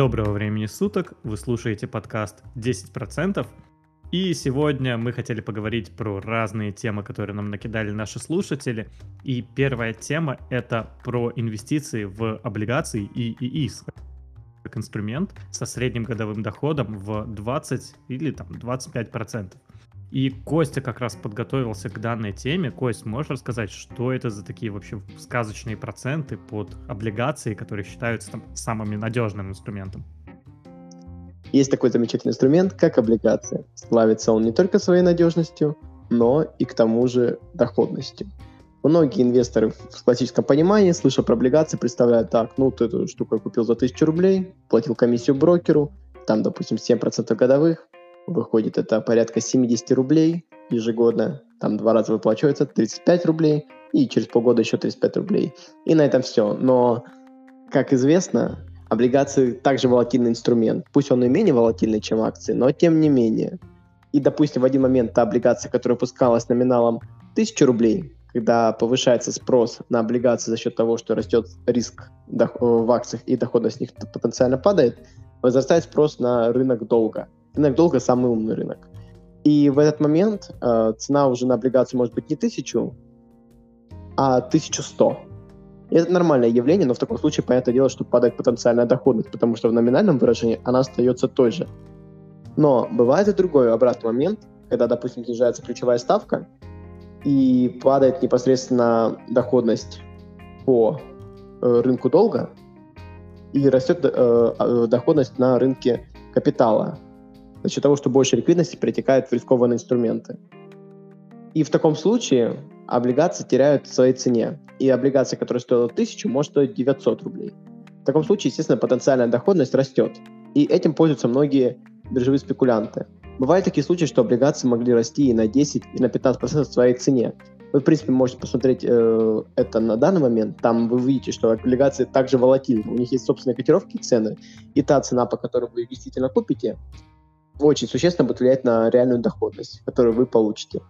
Доброго времени суток, вы слушаете подкаст 10%. И сегодня мы хотели поговорить про разные темы, которые нам накидали наши слушатели. И первая тема — это про инвестиции в облигации и ИИС как инструмент со средним годовым доходом в 20 или там 25%. И Костя как раз подготовился к данной теме. Кость, можешь рассказать, что это за такие вообще сказочные проценты под облигации, которые считаются там самым надежным инструментом? Есть такой замечательный инструмент, как облигация. Славится он не только своей надежностью, но и к тому же доходностью. Многие инвесторы в классическом понимании, слыша про облигации, представляют так, ну, ты эту штуку купил за 1000 рублей, платил комиссию брокеру, там, допустим, 7% годовых, выходит это порядка 70 рублей ежегодно, там два раза выплачивается 35 рублей, и через полгода еще 35 рублей. И на этом все. Но, как известно, облигации также волатильный инструмент. Пусть он и менее волатильный, чем акции, но тем не менее. И, допустим, в один момент та облигация, которая пускалась номиналом 1000 рублей, когда повышается спрос на облигации за счет того, что растет риск в акциях и доходность с них потенциально падает, возрастает спрос на рынок долга. Рынок долга самый умный рынок. И в этот момент э, цена уже на облигацию может быть не тысячу, а 1100. И это нормальное явление, но в таком случае, понятное дело, что падает потенциальная доходность, потому что в номинальном выражении она остается той же. Но бывает и другой обратный момент, когда, допустим, снижается ключевая ставка, и падает непосредственно доходность по э, рынку долга, и растет э, э, доходность на рынке капитала за счет того, что больше ликвидности перетекает в рискованные инструменты. И в таком случае облигации теряют в своей цене. И облигация, которая стоила 1000, может стоить 900 рублей. В таком случае, естественно, потенциальная доходность растет. И этим пользуются многие биржевые спекулянты. Бывают такие случаи, что облигации могли расти и на 10, и на 15% в своей цене. Вы, в принципе, можете посмотреть э, это на данный момент. Там вы видите, что облигации также волатильны. У них есть собственные котировки и цены. И та цена, по которой вы действительно купите, очень существенно будет влиять на реальную доходность, которую вы получите.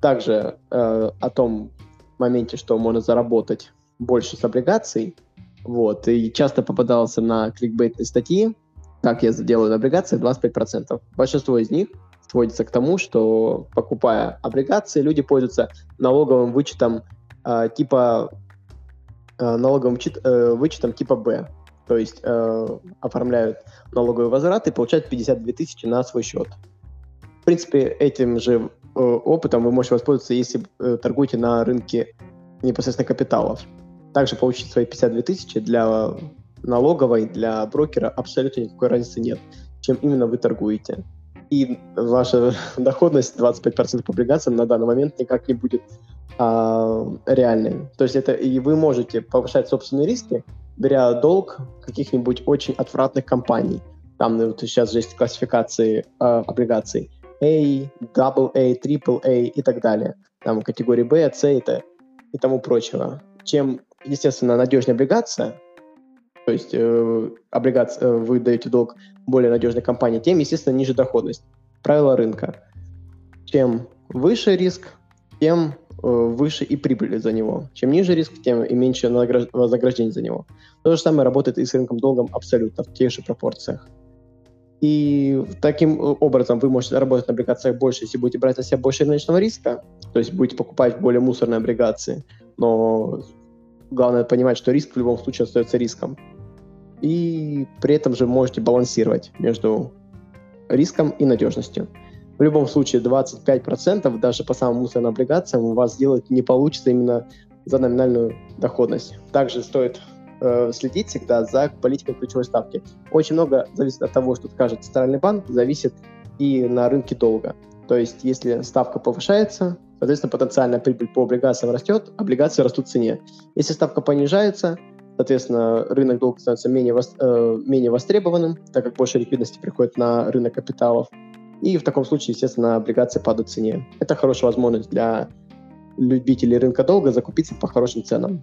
Также э, о том моменте, что можно заработать больше с облигаций, вот, и часто попадался на кликбейтные статьи, как я делаю на облигациях 25%. Большинство из них сводится к тому, что покупая облигации, люди пользуются налоговым вычетом э, типа э, налоговым чит, э, вычетом типа Б. То есть э, оформляют налоговый возврат и получают 52 тысячи на свой счет. В принципе, этим же э, опытом вы можете воспользоваться, если э, торгуете на рынке непосредственно капиталов. Также получить свои 52 тысячи для налоговой, для брокера абсолютно никакой разницы нет, чем именно вы торгуете. И ваша доходность 25% по облигациям на данный момент никак не будет а, реальной. То есть это и вы можете повышать собственные риски, беря долг каких-нибудь очень отвратных компаний. Там ну, вот сейчас же есть классификации э, облигаций A, AA, AAA и так далее. Там категории B, C это, и тому прочего. Чем, естественно, надежнее облигация, то есть э, облигация, э, вы даете долг более надежной компании, тем, естественно, ниже доходность. Правило рынка. Чем выше риск, тем выше и прибыли за него. Чем ниже риск, тем и меньше вознаграждение за него. То же самое работает и с рынком долгом абсолютно в тех же пропорциях. И таким образом вы можете заработать на облигациях больше, если будете брать на себя больше рыночного риска, то есть будете покупать более мусорные облигации, но главное понимать, что риск в любом случае остается риском. И при этом же можете балансировать между риском и надежностью в любом случае 25% даже по самым мусорным облигациям у вас сделать не получится именно за номинальную доходность. Также стоит э, следить всегда за политикой ключевой ставки. Очень много зависит от того, что скажет Центральный банк, зависит и на рынке долга. То есть, если ставка повышается, соответственно, потенциальная прибыль по облигациям растет, облигации растут в цене. Если ставка понижается, соответственно, рынок долга становится менее, э, менее востребованным, так как больше ликвидности приходит на рынок капиталов. И в таком случае, естественно, облигации падают в цене. Это хорошая возможность для любителей рынка долга закупиться по хорошим ценам.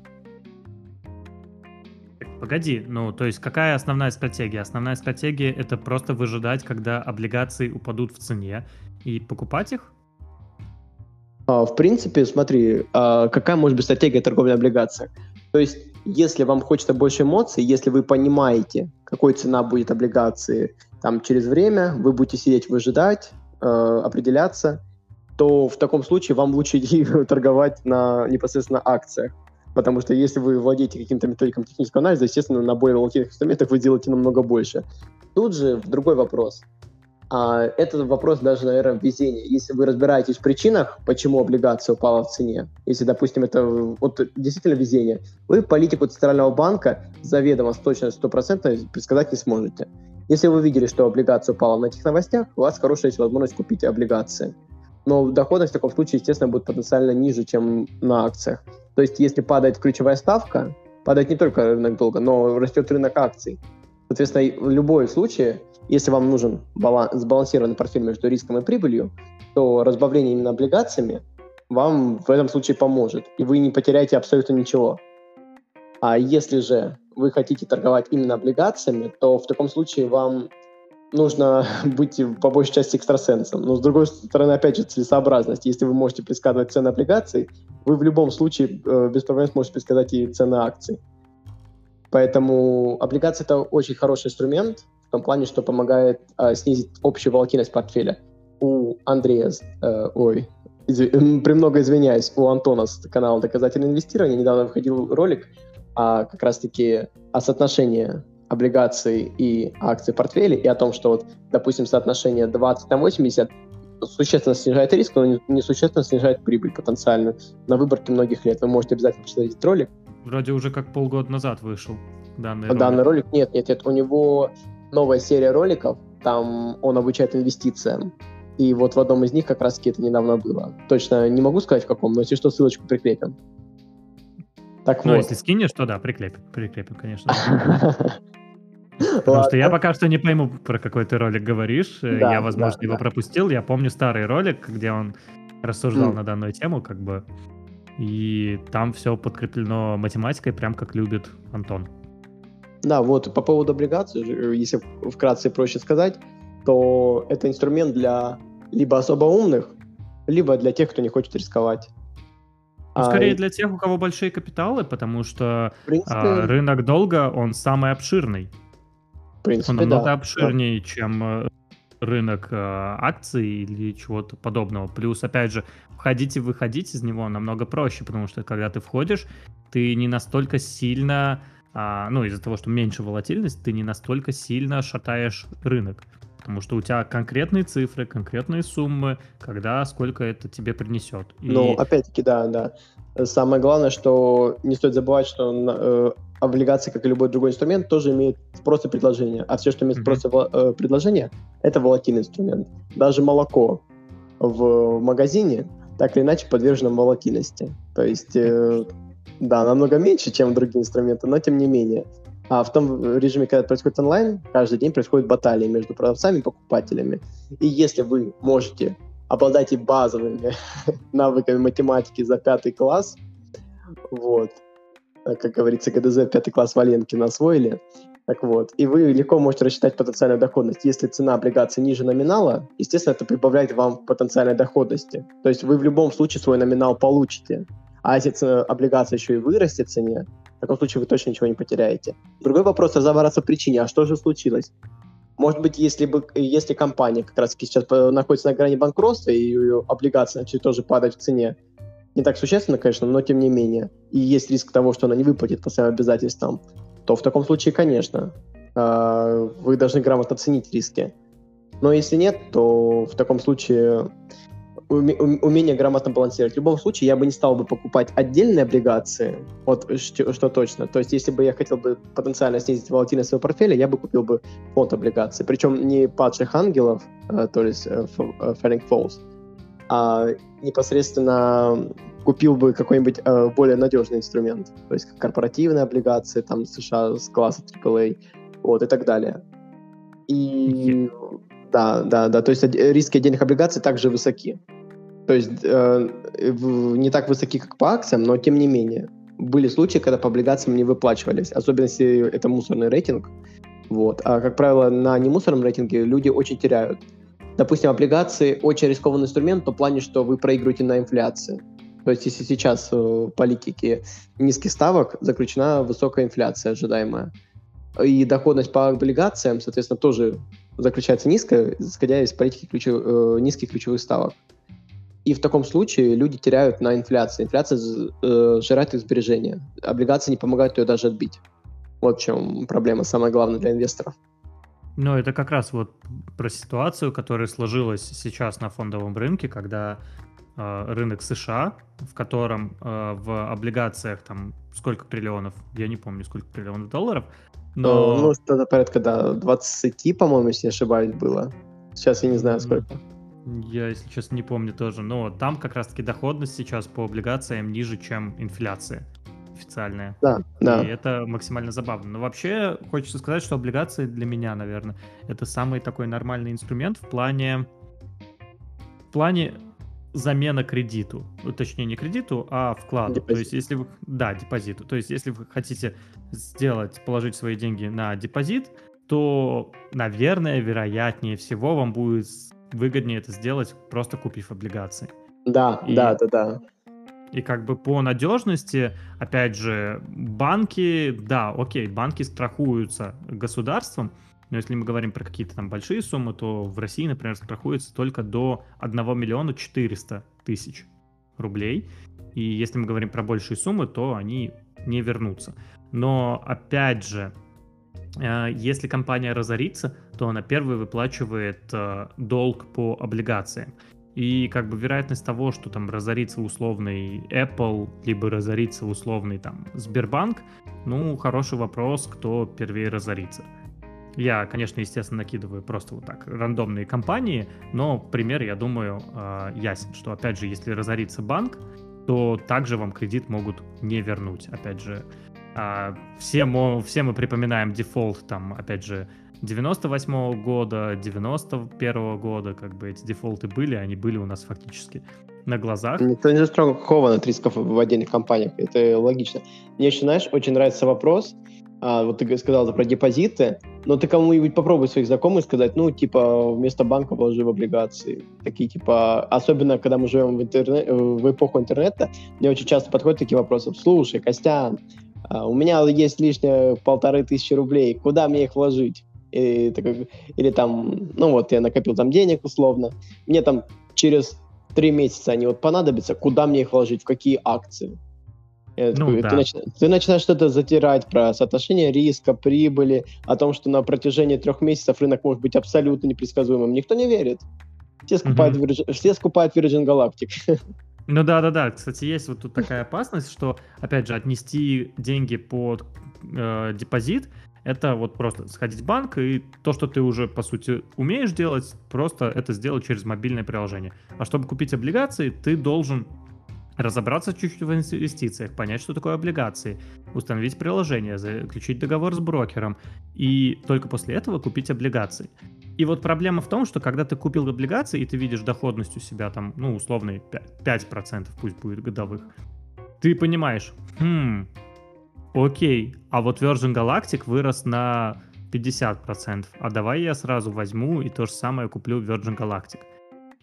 Погоди, ну то есть какая основная стратегия? Основная стратегия это просто выжидать, когда облигации упадут в цене и покупать их? А, в принципе, смотри, а какая может быть стратегия торговли облигаций? То есть, если вам хочется больше эмоций, если вы понимаете, какой цена будет облигации там через время, вы будете сидеть, выжидать, э, определяться, то в таком случае вам лучше торговать на непосредственно акциях. Потому что если вы владеете каким-то методиком технического анализа, естественно, на более волатильных инструментах вы делаете намного больше. Тут же другой вопрос. А, это вопрос даже, наверное, везения. Если вы разбираетесь в причинах, почему облигация упала в цене, если, допустим, это вот действительно везение, вы политику Центрального банка заведомо с точностью 100% предсказать не сможете. Если вы видели, что облигация упала на этих новостях, у вас хорошая есть возможность купить облигации. Но доходность в таком случае, естественно, будет потенциально ниже, чем на акциях. То есть, если падает ключевая ставка, падает не только рынок долга, но растет рынок акций. Соответственно, в любой случае, если вам нужен баланс, сбалансированный портфель между риском и прибылью, то разбавление именно облигациями вам в этом случае поможет, и вы не потеряете абсолютно ничего. А если же вы хотите торговать именно облигациями, то в таком случае вам нужно быть по большей части экстрасенсом. Но с другой стороны, опять же, целесообразность. Если вы можете предсказывать цены облигаций, вы в любом случае э, без проблем сможете предсказать и цены акций. Поэтому облигации это очень хороший инструмент в том плане, что помогает э, снизить общую волатильность портфеля. У Андрея, э, ой, из, э, премного извиняюсь, у Антона с канала «Доказательное инвестирование» недавно выходил ролик а, как раз-таки о соотношении облигаций и акций в портфеле, и о том, что, вот, допустим, соотношение 20 на 80 существенно снижает риск, но не, не существенно снижает прибыль потенциально на выборке многих лет. Вы можете обязательно посмотреть этот ролик. Вроде уже как полгода назад вышел данный ролик. Данный ролик? Нет, нет, нет. У него новая серия роликов, там он обучает инвестициям. И вот в одном из них как раз-таки это недавно было. Точно не могу сказать в каком, но если что, ссылочку прикрепим. Так ну, вот. если скинешь, то да, прикрепим, прикрепим, конечно. Потому что я пока что не пойму, про какой ты ролик говоришь. Да, я, возможно, его пропустил. Я помню старый ролик, где он рассуждал на данную тему, как бы. И там все подкреплено математикой, прям как любит Антон. Да, вот по поводу облигаций, если вкратце проще сказать, то это инструмент для либо особо умных, либо для тех, кто не хочет рисковать. Ну, скорее а, для тех, у кого большие капиталы, потому что принципе, а, рынок долга, он самый обширный принципе, Он намного да. обширнее, да. чем э, рынок э, акций или чего-то подобного. Плюс, опять же, входить и выходить из него намного проще, потому что когда ты входишь, ты не настолько сильно, а, ну, из-за того, что меньше волатильность, ты не настолько сильно шатаешь рынок. Потому что у тебя конкретные цифры, конкретные суммы, когда сколько это тебе принесет. И... Ну, опять-таки, да, да. Самое главное, что не стоит забывать, что э, облигации, как и любой другой инструмент, тоже имеет спрос и предложение. А все, что имеет спрос и э, предложение, это волатильный инструмент. Даже молоко в магазине так или иначе подвержено волатильности. То есть, э, да, намного меньше, чем другие инструменты, но тем не менее. А в том режиме, когда происходит онлайн, каждый день происходят баталии между продавцами и покупателями. И если вы можете обладать и базовыми навыками математики за пятый класс, вот, Э, как говорится, ГДЗ пятый класс Валенкина освоили. Так вот, и вы легко можете рассчитать потенциальную доходность. Если цена облигации ниже номинала, естественно, это прибавляет вам потенциальной доходности. То есть вы в любом случае свой номинал получите. А если облигация еще и вырастет в цене, в таком случае вы точно ничего не потеряете. Другой вопрос разобраться в причине. А что же случилось? Может быть, если, бы, если компания как раз сейчас находится на грани банкротства, и ее облигация начнет тоже падать в цене, не так существенно, конечно, но тем не менее, и есть риск того, что она не выплатит по своим обязательствам, то в таком случае, конечно, а, вы должны грамотно оценить риски. Но если нет, то в таком случае умение грамотно балансировать. В любом случае, я бы не стал бы покупать отдельные облигации, вот что, что точно. То есть, если бы я хотел бы потенциально снизить волатильность своего портфеля, я бы купил бы фонд облигаций. Причем не падших ангелов, э, то есть э, э, Falling Falls, а непосредственно купил бы какой-нибудь э, более надежный инструмент, то есть корпоративные облигации, там США с класса AAA, вот, и так далее. И да, да, да, то есть риски отдельных облигаций также высоки. То есть э, не так высоки, как по акциям, но тем не менее. Были случаи, когда по облигациям не выплачивались, особенно если это мусорный рейтинг. Вот. А, как правило, на немусорном рейтинге люди очень теряют допустим, облигации очень рискованный инструмент в плане, что вы проигрываете на инфляции. То есть если сейчас в политике низких ставок заключена высокая инфляция ожидаемая, и доходность по облигациям, соответственно, тоже заключается низкая, исходя из политики ключев, э, низких ключевых ставок. И в таком случае люди теряют на инфляции. Инфляция э, жирает их сбережения. Облигации не помогают ее даже отбить. Вот в чем проблема самая главная для инвесторов. Ну, это как раз вот про ситуацию, которая сложилась сейчас на фондовом рынке, когда э, рынок США, в котором э, в облигациях там сколько триллионов, я не помню, сколько триллионов долларов, но... Ну, что-то порядка, да, 20, по-моему, если не ошибаюсь, было. Сейчас я не знаю, сколько. Я, если честно, не помню тоже. Но там как раз-таки доходность сейчас по облигациям ниже, чем инфляция официальная. Да, да. И это максимально забавно. Но вообще хочется сказать, что облигации для меня, наверное, это самый такой нормальный инструмент в плане в плане замена кредиту. Ну, точнее, не кредиту, а вкладу. Депозит. То есть, если вы... Да, депозиту. То есть, если вы хотите сделать, положить свои деньги на депозит, то, наверное, вероятнее всего вам будет выгоднее это сделать, просто купив облигации. Да, и... да, да, да. И как бы по надежности, опять же, банки, да, окей, банки страхуются государством, но если мы говорим про какие-то там большие суммы, то в России, например, страхуется только до 1 миллиона 400 тысяч рублей. И если мы говорим про большие суммы, то они не вернутся. Но опять же, если компания разорится, то она первой выплачивает э, долг по облигациям. И как бы вероятность того, что там разорится условный Apple, либо разорится условный там Сбербанк, ну, хороший вопрос, кто первее разорится. Я, конечно, естественно, накидываю просто вот так рандомные компании, но пример, я думаю, э, ясен, что, опять же, если разорится банк, то также вам кредит могут не вернуть. Опять же, все, мы, все мы припоминаем дефолт, там, опять же, 98 -го года, 91 -го года, как бы эти дефолты были, они были у нас фактически на глазах. Никто не застрахован от рисков в отдельных компаниях, это логично. Мне еще, знаешь, очень нравится вопрос, а, вот ты сказал про депозиты, но ты кому-нибудь попробуй своих знакомых сказать, ну, типа, вместо банка вложи в облигации. Такие, типа, особенно, когда мы живем в, интернет, в эпоху интернета, мне очень часто подходят такие вопросы. Слушай, Костян, а, у меня есть лишние полторы тысячи рублей, куда мне их вложить? И, такой, или там, ну вот, я накопил там денег условно, мне там через три месяца они вот понадобятся, куда мне их вложить, в какие акции? Ну, такой, да. ты, ты начинаешь что-то затирать про соотношение риска, прибыли, о том, что на протяжении трех месяцев рынок может быть абсолютно непредсказуемым. Никто не верит. Все скупают, угу. Virgin... Все скупают Virgin Galactic. Ну да, да, да. Кстати, есть вот тут такая опасность, что, опять же, отнести деньги под э, депозит, это вот просто сходить в банк, и то, что ты уже, по сути, умеешь делать, просто это сделать через мобильное приложение. А чтобы купить облигации, ты должен разобраться чуть-чуть в инвестициях, понять, что такое облигации, установить приложение, заключить договор с брокером и только после этого купить облигации. И вот проблема в том, что когда ты купил облигации и ты видишь доходность у себя там, ну, условный 5%, 5% пусть будет годовых, ты понимаешь, хм, окей, а вот Virgin Galactic вырос на 50%, а давай я сразу возьму и то же самое куплю Virgin Galactic.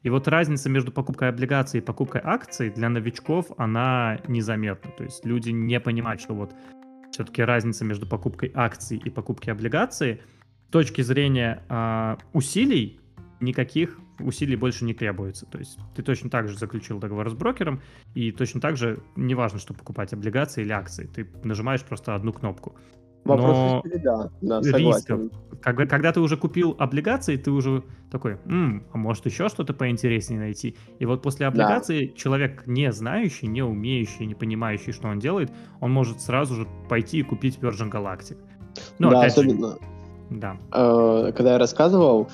И вот разница между покупкой облигаций и покупкой акций для новичков, она незаметна. То есть люди не понимают, что вот все-таки разница между покупкой акций и покупкой облигаций с точки зрения э, усилий никаких усилий больше не требуется. То есть ты точно так же заключил договор с брокером, и точно так же неважно, что покупать облигации или акции. Ты нажимаешь просто одну кнопку. Вопрос Но да, да, рисков, когда, когда ты уже купил облигации, ты уже такой, М, а может еще что-то поинтереснее найти. И вот после облигации да. человек не знающий, не умеющий, не понимающий, что он делает, он может сразу же пойти и купить Virgin Galactic. Ну, да, особенно. Же, да. Э, когда я рассказывал,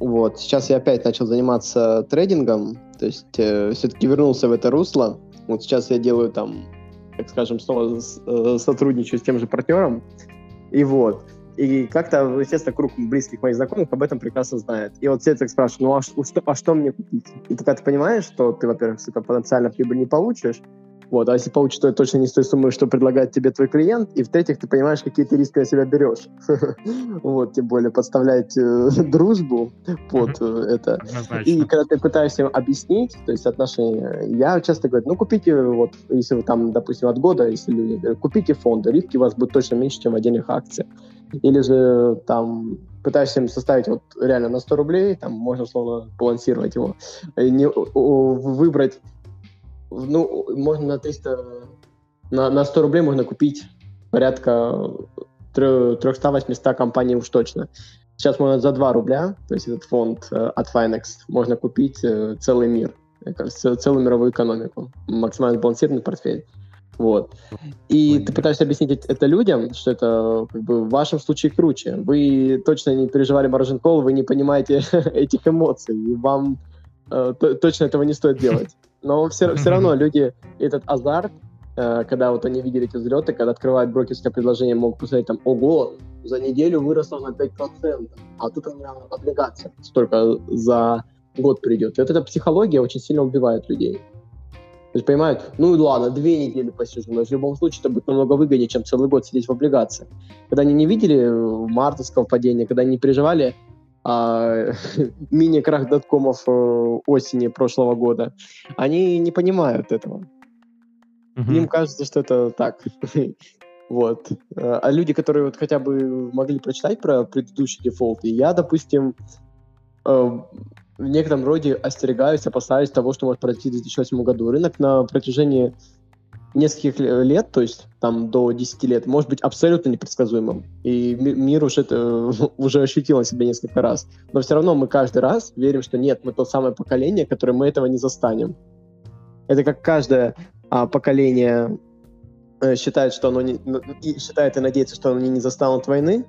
вот сейчас я опять начал заниматься трейдингом, то есть э, все-таки вернулся в это русло. Вот сейчас я делаю там, так скажем, снова э, сотрудничаю с тем же партнером. И вот. И как-то, естественно, круг близких моих знакомых об этом прекрасно знает. И вот все так спрашивают, ну а что, а что мне купить? И когда ты понимаешь, что ты, во-первых, с этого потенциально прибыль не получишь, вот, а если получишь, то это точно не с той суммой, что предлагает тебе твой клиент. И в-третьих, ты понимаешь, какие ты риски на себя берешь. Вот, тем более подставлять э, дружбу под э, это. И когда ты пытаешься объяснить, то есть отношения, я часто говорю, ну купите вот, если вы там, допустим, от года, если люди купите фонды, риски у вас будут точно меньше, чем в отдельных акциях. Или же там пытаешься им составить вот реально на 100 рублей, там можно условно балансировать его, не, выбрать, ну, можно на 300, на, на 100 рублей можно купить порядка 300-800 компаний уж точно. Сейчас можно за 2 рубля, то есть этот фонд э, от Finex, можно купить э, целый мир, целую мировую экономику, максимально сбалансированный портфель. Вот. И Ой, ты пытаешься объяснить это людям, что это как бы, в вашем случае круче. Вы точно не переживали маржин кол, вы не понимаете этих эмоций, и вам э, точно этого не стоит делать. Но все, все равно люди этот азарт, э, когда вот они видели эти взлеты, когда открывают брокерское предложение, могут посмотреть там, ого, за неделю выросло на 5%, а тут у меня облигация столько за год придет. И вот эта психология очень сильно убивает людей. То есть понимают, ну ладно, две недели посижу, но в любом случае это будет намного выгоднее, чем целый год сидеть в облигации. Когда они не видели мартовского падения, когда они не переживали а, мини-крах доткомов э, осени прошлого года, они не понимают этого. Mm-hmm. Им кажется, что это так. вот. А люди, которые вот хотя бы могли прочитать про предыдущие дефолты, я, допустим, э, в некотором роде остерегаюсь, опасаюсь того, что может произойти в 2008 году. Рынок на протяжении нескольких лет, то есть там до 10 лет, может быть абсолютно непредсказуемым. И мир уже, это, уже ощутил на себе несколько раз. Но все равно мы каждый раз верим, что нет, мы то самое поколение, которое мы этого не застанем. Это как каждое а, поколение э, считает, что оно не, и считает и надеется, что оно не застанут войны,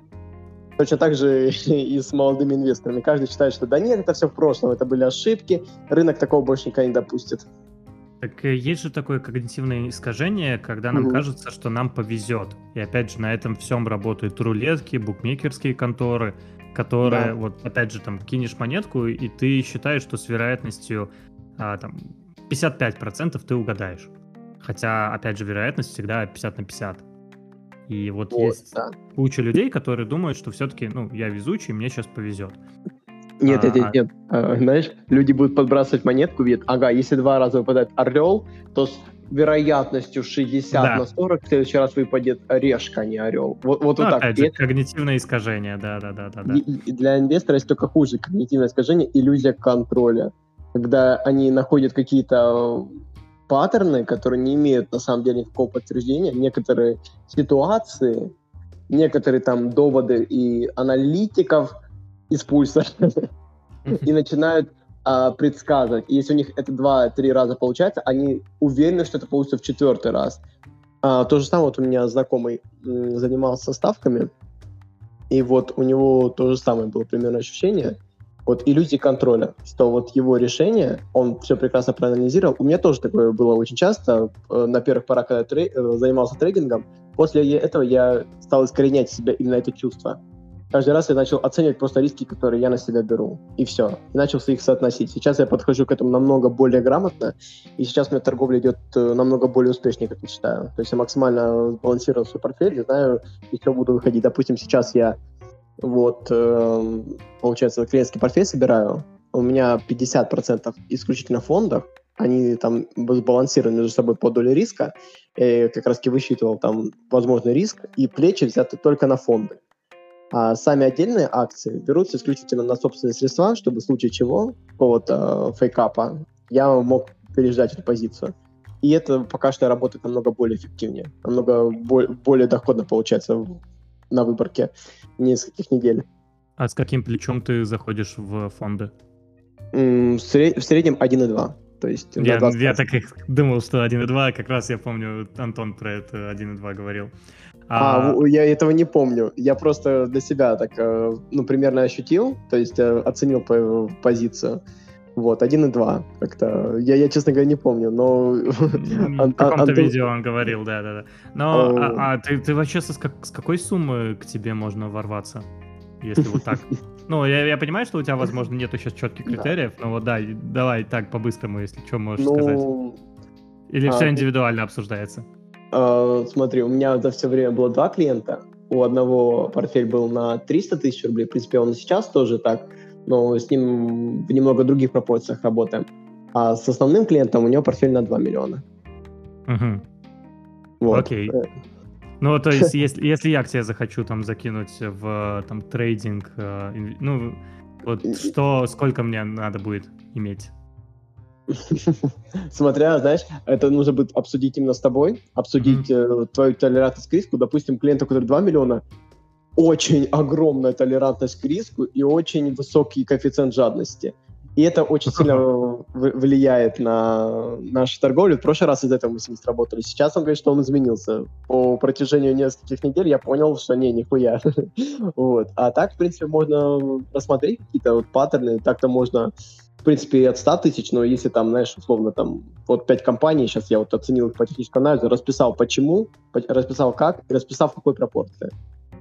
Точно так же и с молодыми инвесторами. Каждый считает, что да нет, это все в прошлом, это были ошибки, рынок такого больше никогда не допустит. Так э, есть же такое когнитивное искажение, когда нам угу. кажется, что нам повезет. И опять же, на этом всем работают рулетки, букмекерские конторы, которые, да. вот опять же, там кинешь монетку, и ты считаешь, что с вероятностью а, там, 55% ты угадаешь. Хотя, опять же, вероятность всегда 50 на 50. И вот, вот есть да. куча людей, которые думают, что все-таки, ну, я везучий, мне сейчас повезет. Нет, а, нет, нет, нет. А, знаешь, люди будут подбрасывать монетку, видят, ага, если два раза выпадает орел, то с вероятностью 60 да. на 40 в следующий раз выпадет решка, а не орел. Вот, вот, ну, вот так. Же, когнитивное искажение, да, да, для инвестора есть только хуже когнитивное искажение, иллюзия контроля. Когда они находят какие-то паттерны, которые не имеют на самом деле никакого подтверждения, некоторые ситуации, некоторые там доводы и аналитиков из пульса и начинают а, предсказывать. Если у них это два-три раза получается, они уверены, что это получится в четвертый раз. А, то же самое, вот у меня знакомый занимался ставками, и вот у него то же самое было примерно ощущение – вот иллюзии контроля, что вот его решение, он все прекрасно проанализировал. У меня тоже такое было очень часто. Э, на первых порах, когда я трей, э, занимался трейдингом, после этого я стал искоренять себя именно это чувство. Каждый раз я начал оценивать просто риски, которые я на себя беру. И все. И начал их соотносить. Сейчас я подхожу к этому намного более грамотно. И сейчас у меня торговля идет э, намного более успешнее, как я считаю. То есть я максимально сбалансировал свой портфель. Знаю, из чего буду выходить. Допустим, сейчас я вот, э, получается, клиентский портфель собираю. У меня 50% исключительно в фондах. Они там сбалансированы между собой по доле риска. Я как раз высчитывал там возможный риск. И плечи взяты только на фонды. А сами отдельные акции берутся исключительно на собственные средства, чтобы в случае чего, какого-то фейкапа, я мог переждать эту позицию. И это пока что работает намного более эффективнее, намного более доходно получается на выборке нескольких недель. А с каким плечом ты заходишь в фонды? В, сред... в среднем 1,2. То есть я, я так и думал, что 1,2, как раз я помню, Антон про это 1,2 говорил. А, а, я этого не помню. Я просто для себя так, э, ну, примерно ощутил, то есть э, оценил по позицию. Вот, 1,2 как-то. Я, я, честно говоря, не помню, но... В каком-то видео он говорил, да-да-да. Но а, а ты, ты вообще с, как, с какой суммы к тебе можно ворваться? Если вот так. Ну, я, я понимаю, что у тебя, возможно, нету сейчас четких критериев, но вот да, давай так по-быстрому, если что можешь ну, сказать. Или а, все индивидуально обсуждается? А, смотри, у меня за все время было два клиента. У одного портфель был на 300 тысяч рублей, в принципе, он и сейчас тоже так но с ним в немного других пропорциях работаем. А с основным клиентом у него портфель на 2 миллиона. Угу. Вот. Окей. Ну, то есть, если, если я к тебе захочу там закинуть в там трейдинг, э, ну, вот что, сколько мне надо будет иметь? Смотря, знаешь, это нужно будет обсудить именно с тобой, обсудить mm-hmm. твою толерантность к риску. Допустим, клиенту, который 2 миллиона, очень огромная толерантность к риску и очень высокий коэффициент жадности. И это очень сильно влияет на нашу торговлю. В прошлый раз из этого мы с ним сработали. Сейчас он говорит, что он изменился. По протяжению нескольких недель я понял, что не, нихуя. вот. А так, в принципе, можно рассмотреть какие-то вот паттерны. Так-то можно, в принципе, от 100 тысяч, но если там, знаешь, условно, там, вот 5 компаний, сейчас я вот оценил их по техническому анализу, расписал почему, расписал как, и расписал в какой пропорции.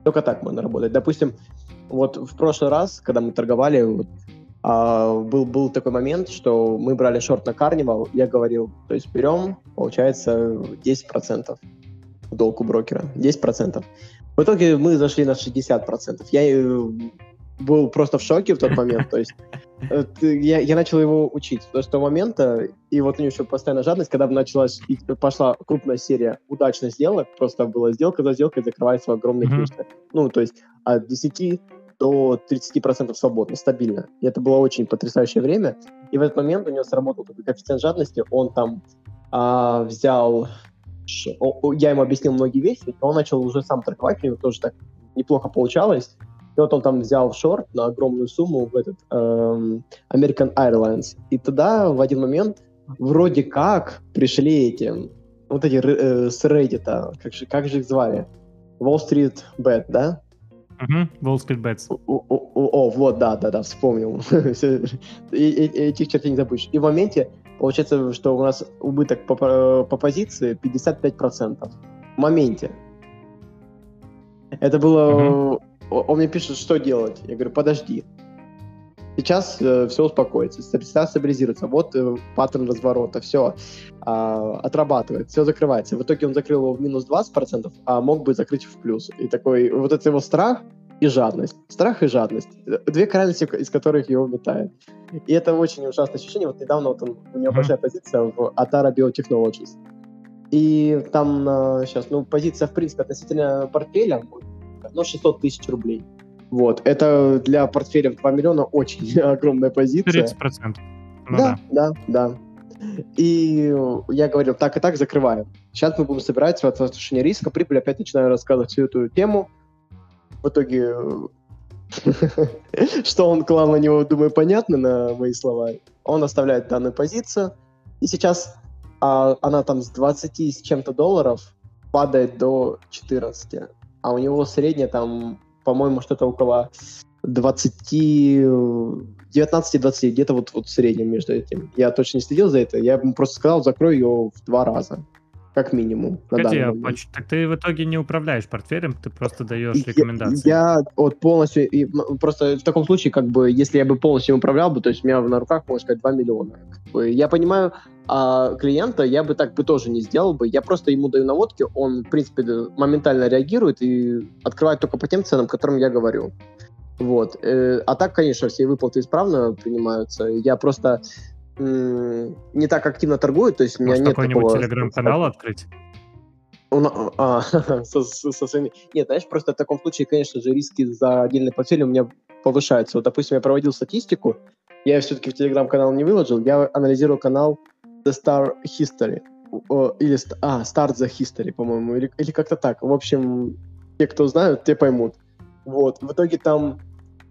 Только так можно работать. Допустим, вот в прошлый раз, когда мы торговали, вот, а, был, был такой момент, что мы брали шорт на Carnival, я говорил, то есть берем, получается, 10% в долг у брокера, 10%. В итоге мы зашли на 60%. Я э, был просто в шоке в тот момент, то есть я, я начал его учить до того момента, и вот у него еще постоянно жадность, когда началась, пошла крупная серия удачных сделок, просто была сделка за сделкой, закрывается огромный mm-hmm. Ну, то есть от 10 до 30% свободно, стабильно. И это было очень потрясающее время. И в этот момент у него сработал такой коэффициент жадности. Он там а, взял... Я ему объяснил многие вещи, и он начал уже сам торговать, у него тоже так неплохо получалось. И вот он там взял шорт на огромную сумму в этот эм, American Airlines. И тогда в один момент вроде как пришли эти, вот эти э, с Reddit, как же, как же их звали? Wall Street Bet, да? Угу, Wall Street Bets. О, о, о, вот, да, да, да, вспомнил. Этих чертей не забудешь. И в моменте получается, что у нас убыток по, по позиции 55%. В моменте. Это было... Угу. Он мне пишет, что делать. Я говорю, подожди. Сейчас э, все успокоится, сейчас стабилизируется. Вот э, паттерн разворота, все э, отрабатывает, все закрывается. В итоге он закрыл его в минус 20%, а мог бы закрыть в плюс. И такой, вот это его страх и жадность. Страх и жадность. Две крайности, из которых его метает. И это очень ужасное ощущение. Вот недавно вот он, у него mm-hmm. большая позиция в Atara Biotechnologies. И там э, сейчас, ну, позиция, в принципе, относительно портфеля, ну, 600 тысяч рублей. Вот. Это для портфеля в 2 миллиона очень огромная позиция. 30%. Ну, да, да, да, да. И я говорил, так и так закрываем. Сейчас мы будем собирать соотношение риска, прибыль, опять начинаю рассказывать всю эту тему. В итоге, что он клал на него, думаю, понятно на мои слова. Он оставляет данную позицию, и сейчас а, она там с 20 с чем-то долларов падает до 14. А у него средняя там по-моему, что-то около 20, 19-20, где-то вот, вот в среднем между этим. Я точно не следил за это, я ему просто сказал, закрой ее в два раза. Как минимум. Погоди, а поч- так ты в итоге не управляешь портфелем, ты просто даешь рекомендации. Я, я вот полностью, и, просто в таком случае, как бы, если я бы полностью управлял бы, то есть у меня на руках, можно сказать, 2 миллиона. Я понимаю, а клиента я бы так бы тоже не сделал бы. Я просто ему даю наводки, он, в принципе, моментально реагирует и открывает только по тем ценам, которым я говорю. Вот. Э, а так, конечно, все выплаты исправно принимаются. Я просто не так активно торгую, то есть у меня нет какой-нибудь телеграм-канал открыть? Он, а, со, со, со своими... Нет, знаешь, просто в таком случае, конечно же, риски за отдельный портфель у меня повышаются. Вот, допустим, я проводил статистику, я все-таки в телеграм-канал не выложил, я анализировал канал The Star History. Или, а, Start the History, по-моему, или, или как-то так. В общем, те, кто знают, те поймут. Вот. В итоге там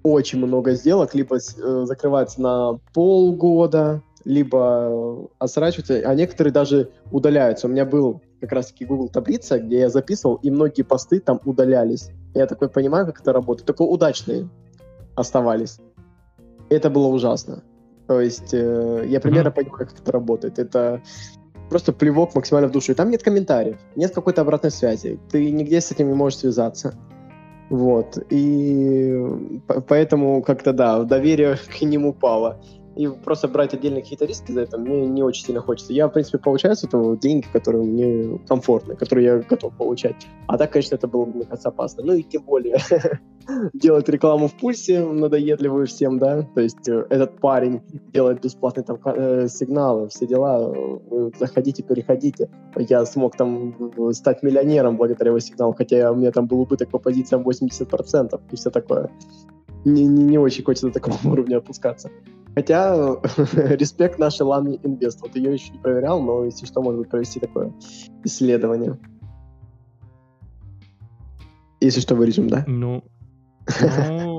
очень много сделок, либо э, закрывается на полгода, либо отсрачиваются, а некоторые даже удаляются. У меня был как раз-таки Google таблица, где я записывал, и многие посты там удалялись. Я такой понимаю, как это работает. Только удачные оставались. Это было ужасно. То есть э, я примерно mm-hmm. понимаю, как это работает. Это просто плевок максимально в душу. И там нет комментариев, нет какой-то обратной связи. Ты нигде с этим не можешь связаться. Вот. И поэтому как-то, да, доверие к ним упало. И просто брать отдельные какие-то риски за это мне не очень сильно хочется. Я, в принципе, получаю с этого деньги, которые мне комфортны, которые я готов получать. А так, конечно, это было бы, мне кажется, опасно. Ну и тем более делать рекламу в пульсе надоедливую всем, да, то есть э, этот парень делает бесплатные там э, сигналы, все дела, заходите, переходите. Я смог там стать миллионером благодаря его сигналу, хотя у меня там был убыток по позициям 80% и все такое. Не, не, не очень хочется до такого уровня опускаться. Хотя, респект нашей Лане Инвест. Вот ее еще не проверял, но если что, может быть, провести такое исследование. Если что, вырежем, да? Ну, ну,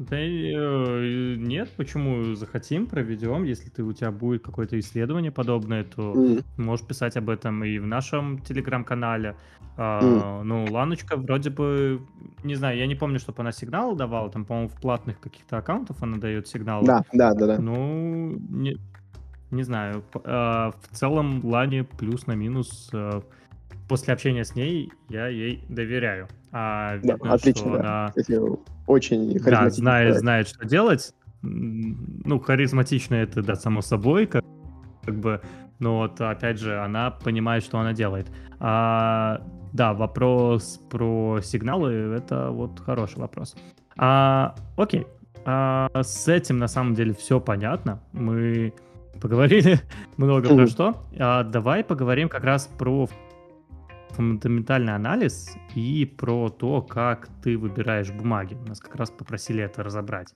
да э, нет, почему захотим, проведем. Если ты, у тебя будет какое-то исследование подобное, то mm. можешь писать об этом и в нашем телеграм-канале. А, mm. Ну, Ланочка вроде бы, не знаю, я не помню, чтобы она сигнал давала, там, по-моему, в платных каких-то аккаунтов она дает сигнал. Да, да, да, да. Ну, не, не знаю, а, в целом Лане плюс на минус а, после общения с ней я ей доверяю. А видно, да, отлично, что да. она... Кстати, очень да, знает, знает, что делать. Ну, харизматично это, да, само собой, как, как бы, но вот, опять же, она понимает, что она делает. А, да, вопрос про сигналы, это вот хороший вопрос. А, окей, а, с этим на самом деле все понятно. Мы поговорили много про что. А, давай поговорим как раз про фундаментальный анализ и про то, как ты выбираешь бумаги. Нас как раз попросили это разобрать.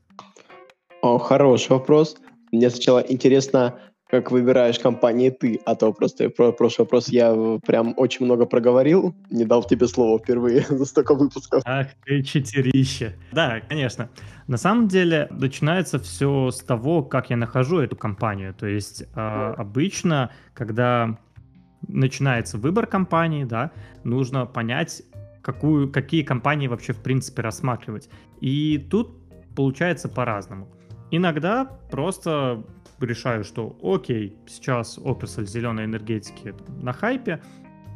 О, хороший вопрос. Мне сначала интересно, как выбираешь компании ты, а то просто про прошлый вопрос я прям очень много проговорил, не дал тебе слово впервые за столько выпусков. Ах ты читерище. Да, конечно. На самом деле начинается все с того, как я нахожу эту компанию. То есть э, обычно, когда начинается выбор компании, да, нужно понять, какую, какие компании вообще в принципе рассматривать. И тут получается по-разному. Иногда просто решаю, что окей, сейчас отрасль зеленой энергетики на хайпе,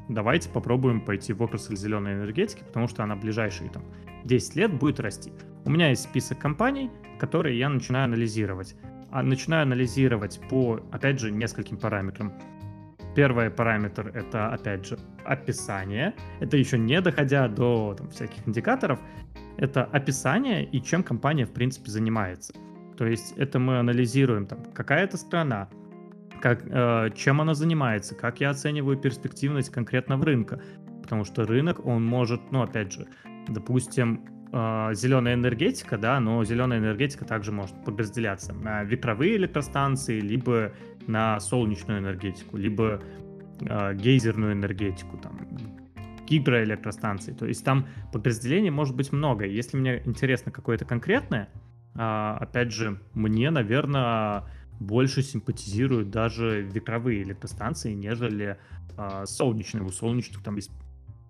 давайте попробуем пойти в отрасль зеленой энергетики, потому что она ближайшие там 10 лет будет расти. У меня есть список компаний, которые я начинаю анализировать. А начинаю анализировать по, опять же, нескольким параметрам. Первый параметр — это, опять же, описание. Это еще не доходя до там, всяких индикаторов. Это описание и чем компания, в принципе, занимается. То есть это мы анализируем, там, какая это страна, как, э, чем она занимается, как я оцениваю перспективность конкретного рынка. Потому что рынок, он может, ну, опять же, допустим, э, зеленая энергетика, да, но зеленая энергетика также может подразделяться на ветровые электростанции, либо на солнечную энергетику, либо э, гейзерную энергетику, там, гидроэлектростанции. То есть там подразделений может быть много. Если мне интересно какое-то конкретное, э, опять же, мне, наверное, больше симпатизируют даже ветровые электростанции, нежели э, солнечные. У солнечных там есть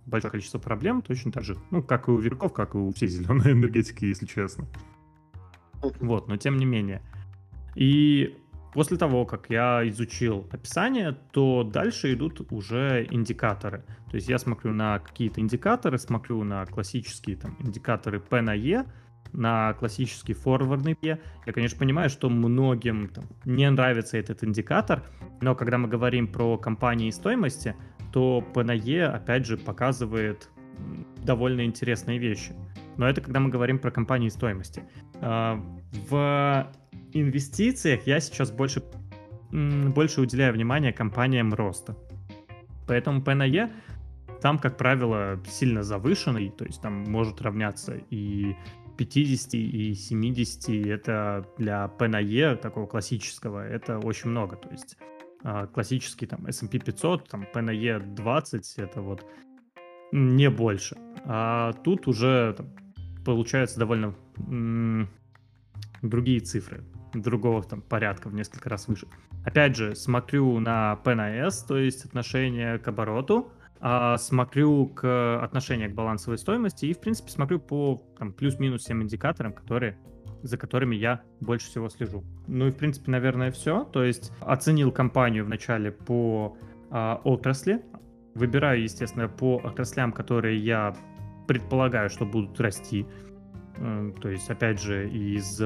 большое количество проблем, точно так же, ну, как и у ветряков, как и у всей зеленой энергетики, если честно. Вот, но тем не менее. И После того, как я изучил описание, то дальше идут уже индикаторы. То есть я смотрю на какие-то индикаторы, смотрю на классические там, индикаторы P на E, на классический форвардный P. Я, конечно, понимаю, что многим там, не нравится этот индикатор, но когда мы говорим про компании и стоимости, то P на E, опять же, показывает довольно интересные вещи. Но это когда мы говорим про компании стоимости. А, в инвестициях я сейчас больше, больше уделяю внимание компаниям роста. Поэтому ПНЕ там, как правило, сильно завышенный, то есть там может равняться и 50, и 70, это для ПНЕ такого классического, это очень много, то есть классический там S&P 500, там ПНЕ 20, это вот не больше. А тут уже там, получается довольно м- другие цифры другого там порядка в несколько раз выше. Опять же, смотрю на P на S, то есть отношение к обороту, а смотрю к отношению к балансовой стоимости и, в принципе, смотрю по там, плюс-минус всем индикаторам, которые, за которыми я больше всего слежу. Ну и, в принципе, наверное, все. То есть оценил компанию вначале по а, отрасли, выбираю, естественно, по отраслям, которые я предполагаю, что будут расти. То есть, опять же, из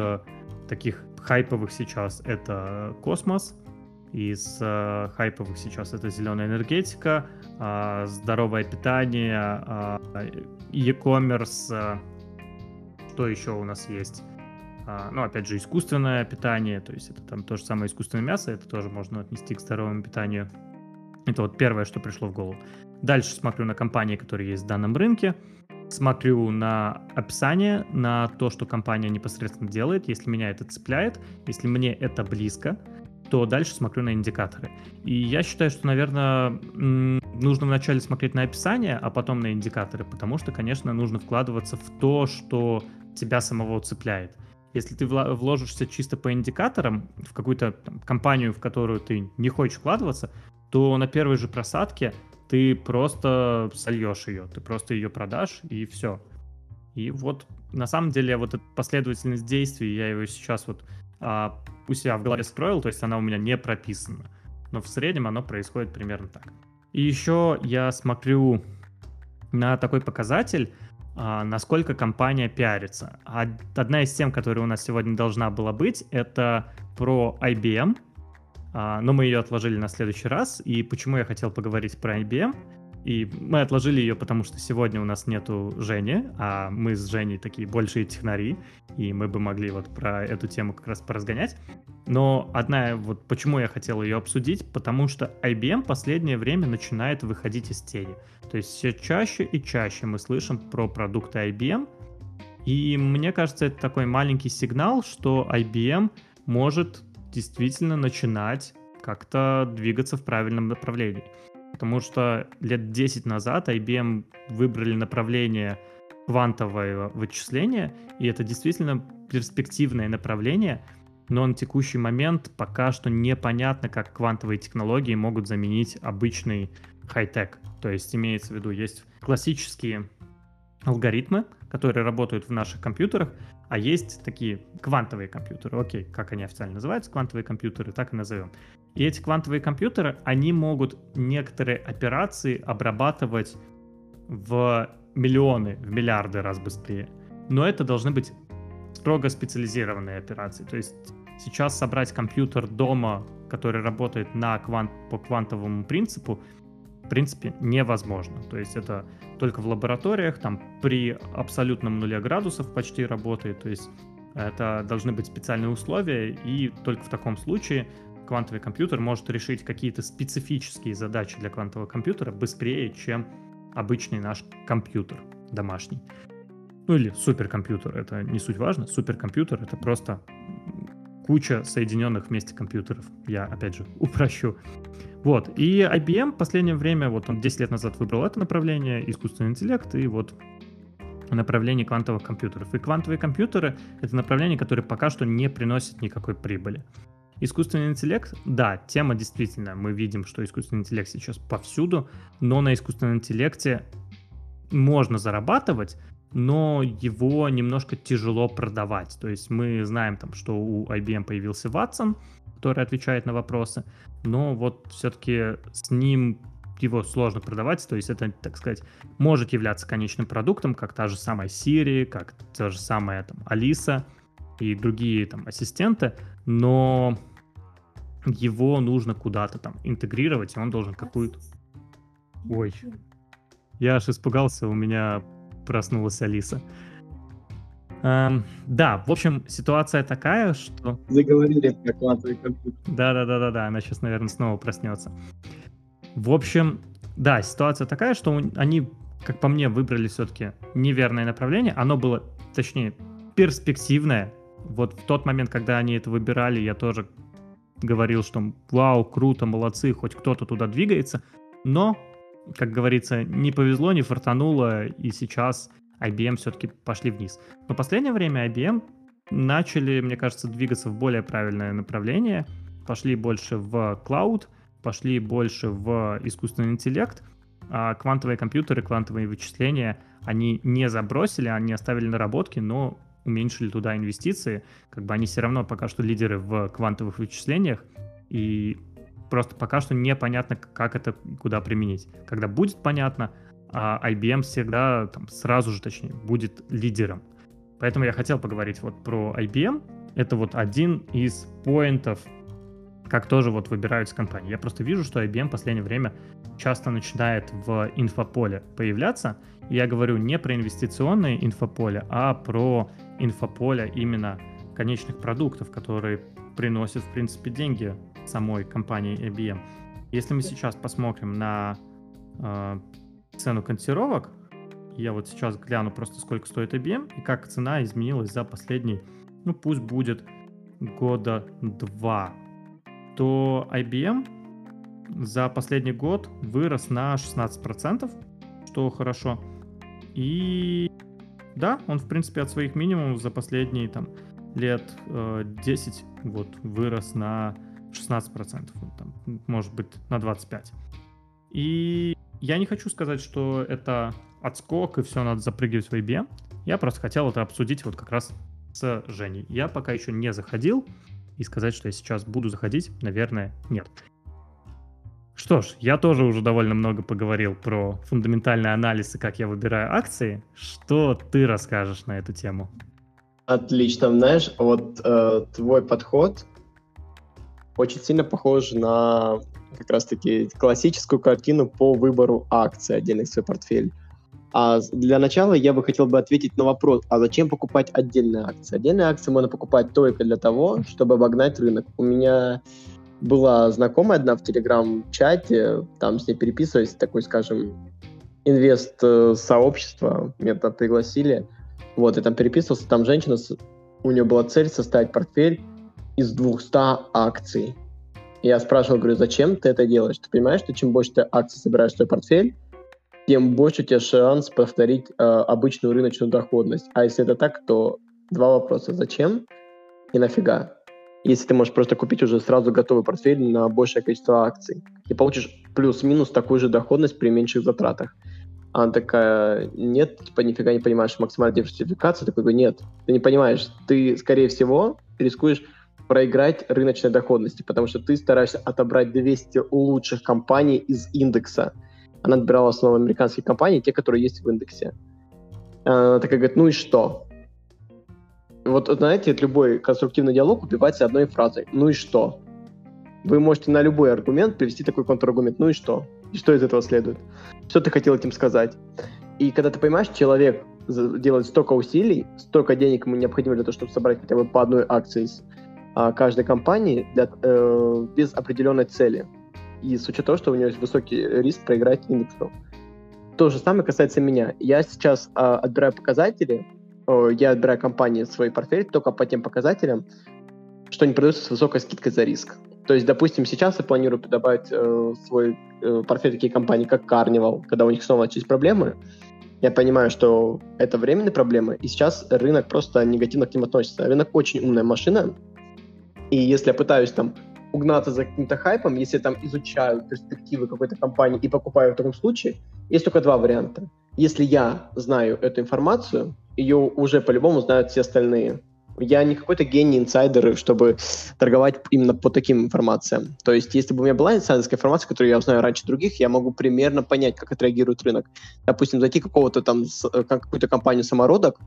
таких хайповых сейчас это космос, из э, хайповых сейчас это зеленая энергетика, э, здоровое питание, э, e-commerce, э, что еще у нас есть? Э, ну, опять же, искусственное питание, то есть это там то же самое искусственное мясо, это тоже можно отнести к здоровому питанию. Это вот первое, что пришло в голову. Дальше смотрю на компании, которые есть в данном рынке, смотрю на описание, на то, что компания непосредственно делает, если меня это цепляет, если мне это близко, то дальше смотрю на индикаторы. И я считаю, что, наверное, нужно вначале смотреть на описание, а потом на индикаторы, потому что, конечно, нужно вкладываться в то, что тебя самого цепляет. Если ты вложишься чисто по индикаторам в какую-то там, компанию, в которую ты не хочешь вкладываться, то на первой же просадке ты просто сольешь ее, ты просто ее продашь и все. И вот на самом деле вот эта последовательность действий, я его сейчас вот а, у себя в голове строил, то есть она у меня не прописана. Но в среднем оно происходит примерно так. И еще я смотрю на такой показатель, насколько компания пиарится. Одна из тем, которая у нас сегодня должна была быть, это про IBM, а, но мы ее отложили на следующий раз. И почему я хотел поговорить про IBM? И мы отложили ее, потому что сегодня у нас нету Жени, а мы с Женей такие большие технари, и мы бы могли вот про эту тему как раз поразгонять. Но одна, вот почему я хотел ее обсудить, потому что IBM последнее время начинает выходить из тени. То есть все чаще и чаще мы слышим про продукты IBM, и мне кажется, это такой маленький сигнал, что IBM может действительно начинать как-то двигаться в правильном направлении. Потому что лет 10 назад IBM выбрали направление квантового вычисления, и это действительно перспективное направление, но на текущий момент пока что непонятно, как квантовые технологии могут заменить обычный хай-тек. То есть имеется в виду, есть классические алгоритмы, которые работают в наших компьютерах, а есть такие квантовые компьютеры. Окей, как они официально называются, квантовые компьютеры, так и назовем. И эти квантовые компьютеры, они могут некоторые операции обрабатывать в миллионы, в миллиарды раз быстрее. Но это должны быть строго специализированные операции. То есть сейчас собрать компьютер дома, который работает на квант, по квантовому принципу, в принципе, невозможно. То есть это только в лабораториях, там при абсолютном нуле градусов почти работает. То есть это должны быть специальные условия, и только в таком случае квантовый компьютер может решить какие-то специфические задачи для квантового компьютера быстрее, чем обычный наш компьютер домашний. Ну или суперкомпьютер, это не суть важно. Суперкомпьютер — это просто куча соединенных вместе компьютеров. Я, опять же, упрощу. Вот, и IBM в последнее время, вот он 10 лет назад выбрал это направление, искусственный интеллект, и вот направление квантовых компьютеров. И квантовые компьютеры — это направление, которое пока что не приносит никакой прибыли. Искусственный интеллект, да, тема действительно, мы видим, что искусственный интеллект сейчас повсюду, но на искусственном интеллекте можно зарабатывать, но его немножко тяжело продавать. То есть мы знаем, там, что у IBM появился Watson, который отвечает на вопросы, но вот все-таки с ним его сложно продавать, то есть это, так сказать, может являться конечным продуктом, как та же самая Siri, как та же самая там Алиса и другие там ассистенты, но его нужно куда-то там интегрировать, и он должен какую-то... Ой, я аж испугался, у меня проснулась Алиса. Эм, да, в общем, ситуация такая, что... Заговорили про квантовый компьютер. Да-да-да-да-да, она сейчас, наверное, снова проснется. В общем, да, ситуация такая, что они, как по мне, выбрали все-таки неверное направление. Оно было, точнее, перспективное. Вот в тот момент, когда они это выбирали, я тоже говорил, что вау, круто, молодцы, хоть кто-то туда двигается. Но, как говорится, не повезло, не фартануло, и сейчас IBM все-таки пошли вниз. Но в последнее время IBM начали, мне кажется, двигаться в более правильное направление, пошли больше в клауд, пошли больше в искусственный интеллект, а квантовые компьютеры, квантовые вычисления, они не забросили, они оставили наработки, но уменьшили туда инвестиции, как бы они все равно пока что лидеры в квантовых вычислениях, и просто пока что непонятно, как это куда применить. Когда будет понятно, а IBM всегда там, сразу же, точнее, будет лидером. Поэтому я хотел поговорить вот про IBM, это вот один из поинтов, как тоже вот выбираются компании. Я просто вижу, что IBM в последнее время часто начинает в инфополе появляться. И я говорю не про инвестиционное инфополе, а про инфополе именно конечных продуктов, которые приносят, в принципе, деньги самой компании IBM. Если мы сейчас посмотрим на э, цену консервовок, я вот сейчас гляну просто сколько стоит IBM и как цена изменилась за последний, ну пусть будет года два, то IBM за последний год вырос на 16%, что хорошо. И да, он в принципе от своих минимумов за последние там лет э, 10 вот вырос на 16%, вот, там, может быть на 25%. И я не хочу сказать, что это отскок и все, надо запрыгивать в IBM. Я просто хотел это обсудить вот как раз с Женей. Я пока еще не заходил, и сказать, что я сейчас буду заходить, наверное, нет. Что ж, я тоже уже довольно много поговорил про фундаментальный анализ и как я выбираю акции. Что ты расскажешь на эту тему? Отлично, знаешь, вот э, твой подход очень сильно похож на как раз-таки классическую картину по выбору акций отдельных в свой портфель. А для начала я бы хотел бы ответить на вопрос, а зачем покупать отдельные акции? Отдельные акции можно покупать только для того, чтобы обогнать рынок. У меня была знакомая одна в телеграм-чате, там с ней переписываясь, такой, скажем, инвест-сообщество, меня там пригласили, вот, и там переписывался, там женщина, у нее была цель составить портфель из 200 акций. Я спрашивал, говорю, зачем ты это делаешь? Ты понимаешь, что чем больше ты акций собираешь в свой портфель, тем больше у тебя шанс повторить э, обычную рыночную доходность. А если это так, то два вопроса. Зачем и нафига? Если ты можешь просто купить уже сразу готовый портфель на большее количество акций, и получишь плюс-минус такую же доходность при меньших затратах. Она такая, нет, типа нифига не понимаешь максимальной диверсификации. Такой, говорю, нет, ты не понимаешь. Ты, скорее всего, рискуешь проиграть рыночной доходности, потому что ты стараешься отобрать 200 лучших компаний из индекса. Она отбирала в основном американские компании, те, которые есть в индексе. Она такая говорит, ну и что? Вот, знаете, любой конструктивный диалог убивается одной фразой. Ну и что? Вы можете на любой аргумент привести такой контраргумент. Ну и что? И что из этого следует? Что ты хотел этим сказать? И когда ты понимаешь, человек делает столько усилий, столько денег ему необходимо для того, чтобы собрать хотя бы по одной акции из а, каждой компании для, э, без определенной цели. И с учетом того, что у него есть высокий риск проиграть индексу. То же самое касается меня. Я сейчас э, отбираю показатели, я отбираю компании в свой портфель только по тем показателям, что они продаются с высокой скидкой за риск. То есть, допустим, сейчас я планирую добавить э, в свой э, портфель такие компании, как Carnival, когда у них снова начались проблемы. Я понимаю, что это временные проблемы, и сейчас рынок просто негативно к ним относится. Рынок очень умная машина, и если я пытаюсь там угнаться за каким-то хайпом, если я там изучаю перспективы какой-то компании и покупаю в таком случае, есть только два варианта. Если я знаю эту информацию, ее уже по-любому знают все остальные. Я не какой-то гений инсайдер, чтобы торговать именно по таким информациям. То есть, если бы у меня была инсайдерская информация, которую я узнаю раньше других, я могу примерно понять, как отреагирует рынок. Допустим, зайти какого-то там, э, какую-то компанию самородок,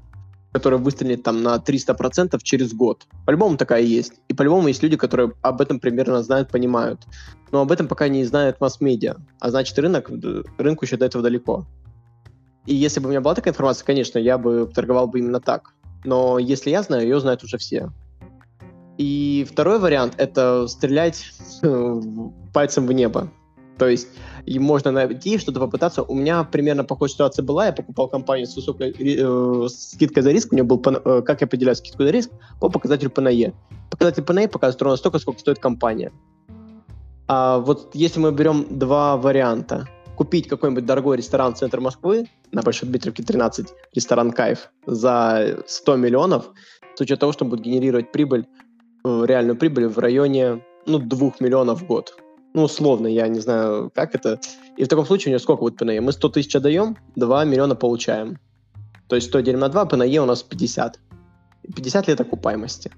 которая выстрелит там на 300% через год. По-любому такая есть. И по-любому есть люди, которые об этом примерно знают, понимают. Но об этом пока не знает масс-медиа. А значит, рынок, рынку еще до этого далеко. И если бы у меня была такая информация, конечно, я бы торговал бы именно так. Но если я знаю, ее знают уже все. И второй вариант — это стрелять пальцем в небо. То есть и можно найти, что-то попытаться. У меня примерно похожая ситуация была. Я покупал компанию с высокой э, скидкой за риск. У меня был, э, как я определяю скидку за риск, по показателю ПНЕ. Показатель ПНЕ показывает ровно столько, сколько стоит компания. А вот если мы берем два варианта, купить какой-нибудь дорогой ресторан в центре Москвы, на Большой Дмитриевке 13, ресторан «Кайф», за 100 миллионов, с учетом того, что будет генерировать прибыль, э, реальную прибыль в районе ну, 2 миллионов в год ну, условно, я не знаю, как это. И в таком случае у него сколько будет ПНЕ? Мы 100 тысяч отдаем, 2 миллиона получаем. То есть 100 делим на 2, ПНЕ у нас 50. 50 лет окупаемости.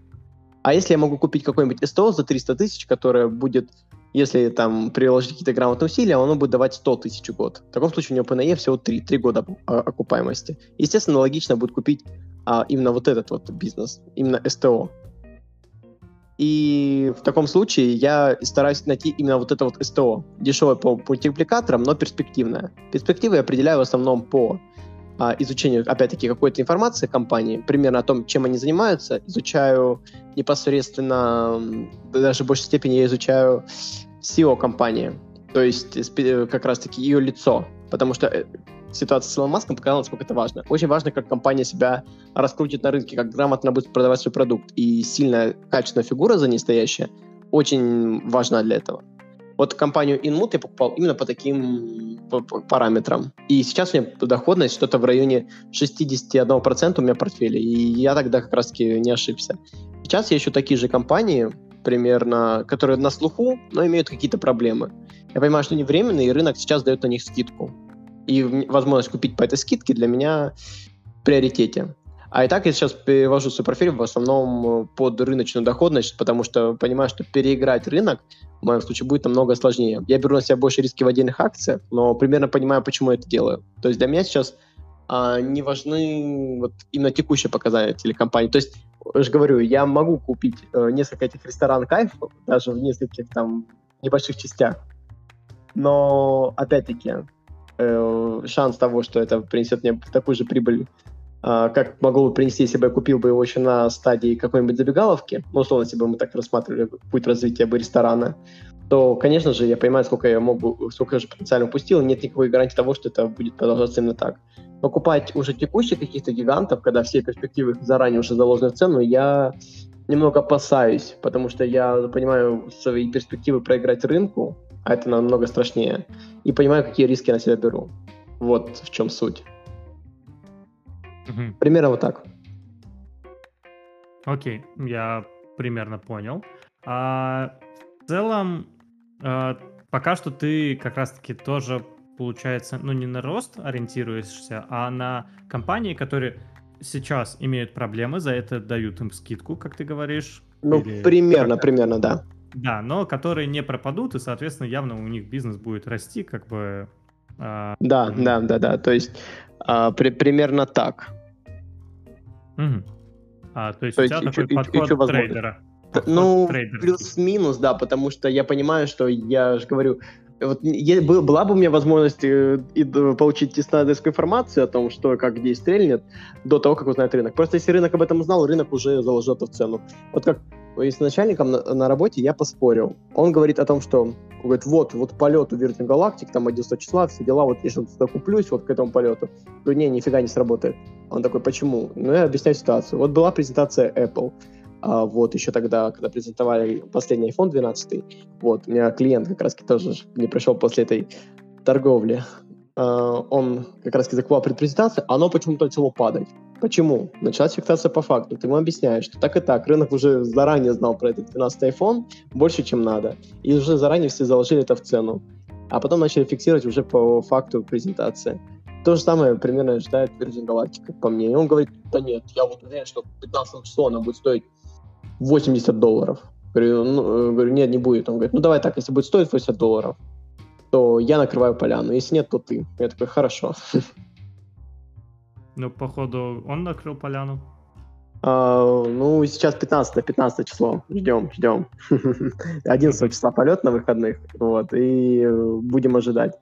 А если я могу купить какой-нибудь СТО за 300 тысяч, которое будет, если там приложить какие-то грамотные усилия, оно будет давать 100 тысяч в год. В таком случае у него ПНЕ всего 3, 3 года окупаемости. Естественно, логично будет купить а, именно вот этот вот бизнес, именно СТО. И в таком случае я стараюсь найти именно вот это вот СТО, дешевое по мультипликаторам, но перспективное. Перспективы я определяю в основном по а, изучению, опять-таки, какой-то информации компании, примерно о том, чем они занимаются, изучаю непосредственно, даже в большей степени я изучаю SEO компании, то есть как раз-таки ее лицо, потому что э, ситуация с Илоном Маском показала, насколько это важно. Очень важно, как компания себя раскрутит на рынке, как грамотно будет продавать свой продукт. И сильная, качественная фигура за ней стоящая очень важна для этого. Вот компанию Inmut я покупал именно по таким параметрам. И сейчас у меня доходность что-то в районе 61% у меня в портфеле. И я тогда как раз-таки не ошибся. Сейчас я ищу такие же компании, примерно, которые на слуху, но имеют какие-то проблемы. Я понимаю, что они временные, и рынок сейчас дает на них скидку и возможность купить по этой скидке для меня в приоритете. А и так я сейчас перевожу свой портфель в основном э, под рыночную доходность, потому что понимаю, что переиграть рынок в моем случае будет намного сложнее. Я беру на себя больше риски в отдельных акциях, но примерно понимаю, почему я это делаю. То есть для меня сейчас а, не важны вот именно текущие показатели компании. То есть, я же говорю, я могу купить э, несколько этих ресторан кайфов, даже в нескольких там небольших частях. Но, опять-таки, э, шанс того, что это принесет мне такую же прибыль, э, как могло бы принести, если бы я купил бы его еще на стадии какой-нибудь забегаловки, ну, условно, если бы мы так рассматривали путь развития бы ресторана, то, конечно же, я понимаю, сколько я могу, сколько я уже потенциально упустил, нет никакой гарантии того, что это будет продолжаться именно так. Покупать уже текущих каких-то гигантов, когда все перспективы заранее уже заложены в цену, я немного опасаюсь, потому что я понимаю свои перспективы проиграть рынку, а это намного страшнее. И понимаю, какие риски я на себя беру. Вот в чем суть. Угу. Примерно вот так. Окей, я примерно понял. А, в целом, а, пока что ты как раз-таки тоже, получается, ну не на рост ориентируешься, а на компании, которые сейчас имеют проблемы, за это дают им скидку, как ты говоришь. Ну, или... примерно, примерно, да. Да, но которые не пропадут, и, соответственно, явно у них бизнес будет расти, как бы... А... Да, да, да, да, то есть а, при, примерно так. Угу. А, то есть то у тебя есть такой и, подход и, и трейдера. Подход ну, плюс-минус, да, потому что я понимаю, что я же говорю, вот была бы у меня возможность э, и, получить исследовательскую информацию о том, что как где стрельнет, до того, как узнает рынок. Просто если рынок об этом узнал, рынок уже заложил это в цену. Вот как с начальником на, на работе я поспорил. Он говорит о том, что говорит, вот, вот полет у Virgin Galactic, там 11 числа, все дела, вот я что-то куплюсь вот к этому полету. Говорю, не, нифига не сработает. Он такой, почему? Ну, я объясняю ситуацию. Вот была презентация Apple, а, вот еще тогда, когда презентовали последний iPhone 12, вот, у меня клиент как раз тоже не пришел после этой торговли. А, он как раз закупал предпрезентацию, а оно почему-то начало падать. Почему? Началась фиксация по факту. Ты ему объясняешь, что так и так, рынок уже заранее знал про этот 12 iPhone больше, чем надо. И уже заранее все заложили это в цену. А потом начали фиксировать уже по факту презентации. То же самое примерно ожидает Virgin Galactic, по мне. И он говорит, да нет, я вот уверен, что 15 число она будет стоить 80 долларов. Говорю, ну, говорю, нет, не будет. Он говорит, ну давай так, если будет стоить 80 долларов, то я накрываю поляну. Если нет, то ты. Я такой, хорошо. Ну, походу, он накрыл поляну. А, ну, сейчас 15 15 число. Ждем, ждем. 11 числа полет на выходных. Вот, и будем ожидать.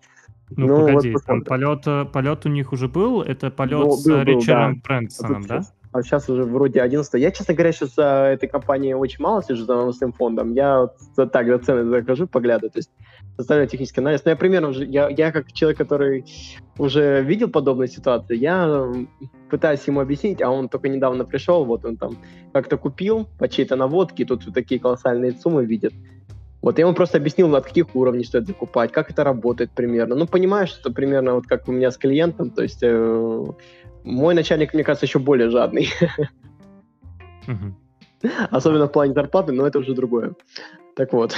Ну, ну погоди, вот там полет, полет у них уже был? Это полет ну, с был, Ричардом да. Брэнсоном, да? А сейчас уже вроде 11 Я, честно говоря, сейчас за этой компанией очень мало сижу за новостным фондом. Я вот так за цены захожу, поглядываю, то есть составляю технический анализ. Но я примерно уже, я, я как человек, который уже видел подобные ситуации, я пытаюсь ему объяснить, а он только недавно пришел, вот он там как-то купил по чьей-то наводке, тут такие колоссальные суммы видит. Вот я ему просто объяснил, от каких уровней стоит закупать, как это работает примерно. Ну, понимаешь, что примерно вот как у меня с клиентом, то есть э, мой начальник, мне кажется, еще более жадный. Особенно в плане зарплаты, но это уже другое. Так вот.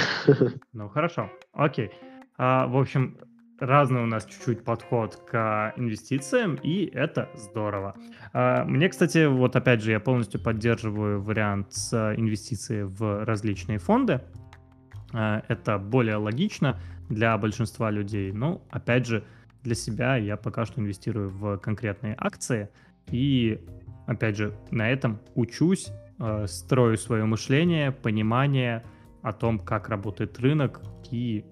Ну, хорошо. Окей. А, в общем, разный у нас чуть-чуть подход к инвестициям, и это здорово. А, мне, кстати, вот опять же, я полностью поддерживаю вариант с инвестицией в различные фонды. А, это более логично для большинства людей. Но, опять же, для себя я пока что инвестирую в конкретные акции и, опять же, на этом учусь э, строю свое мышление, понимание о том, как работает рынок и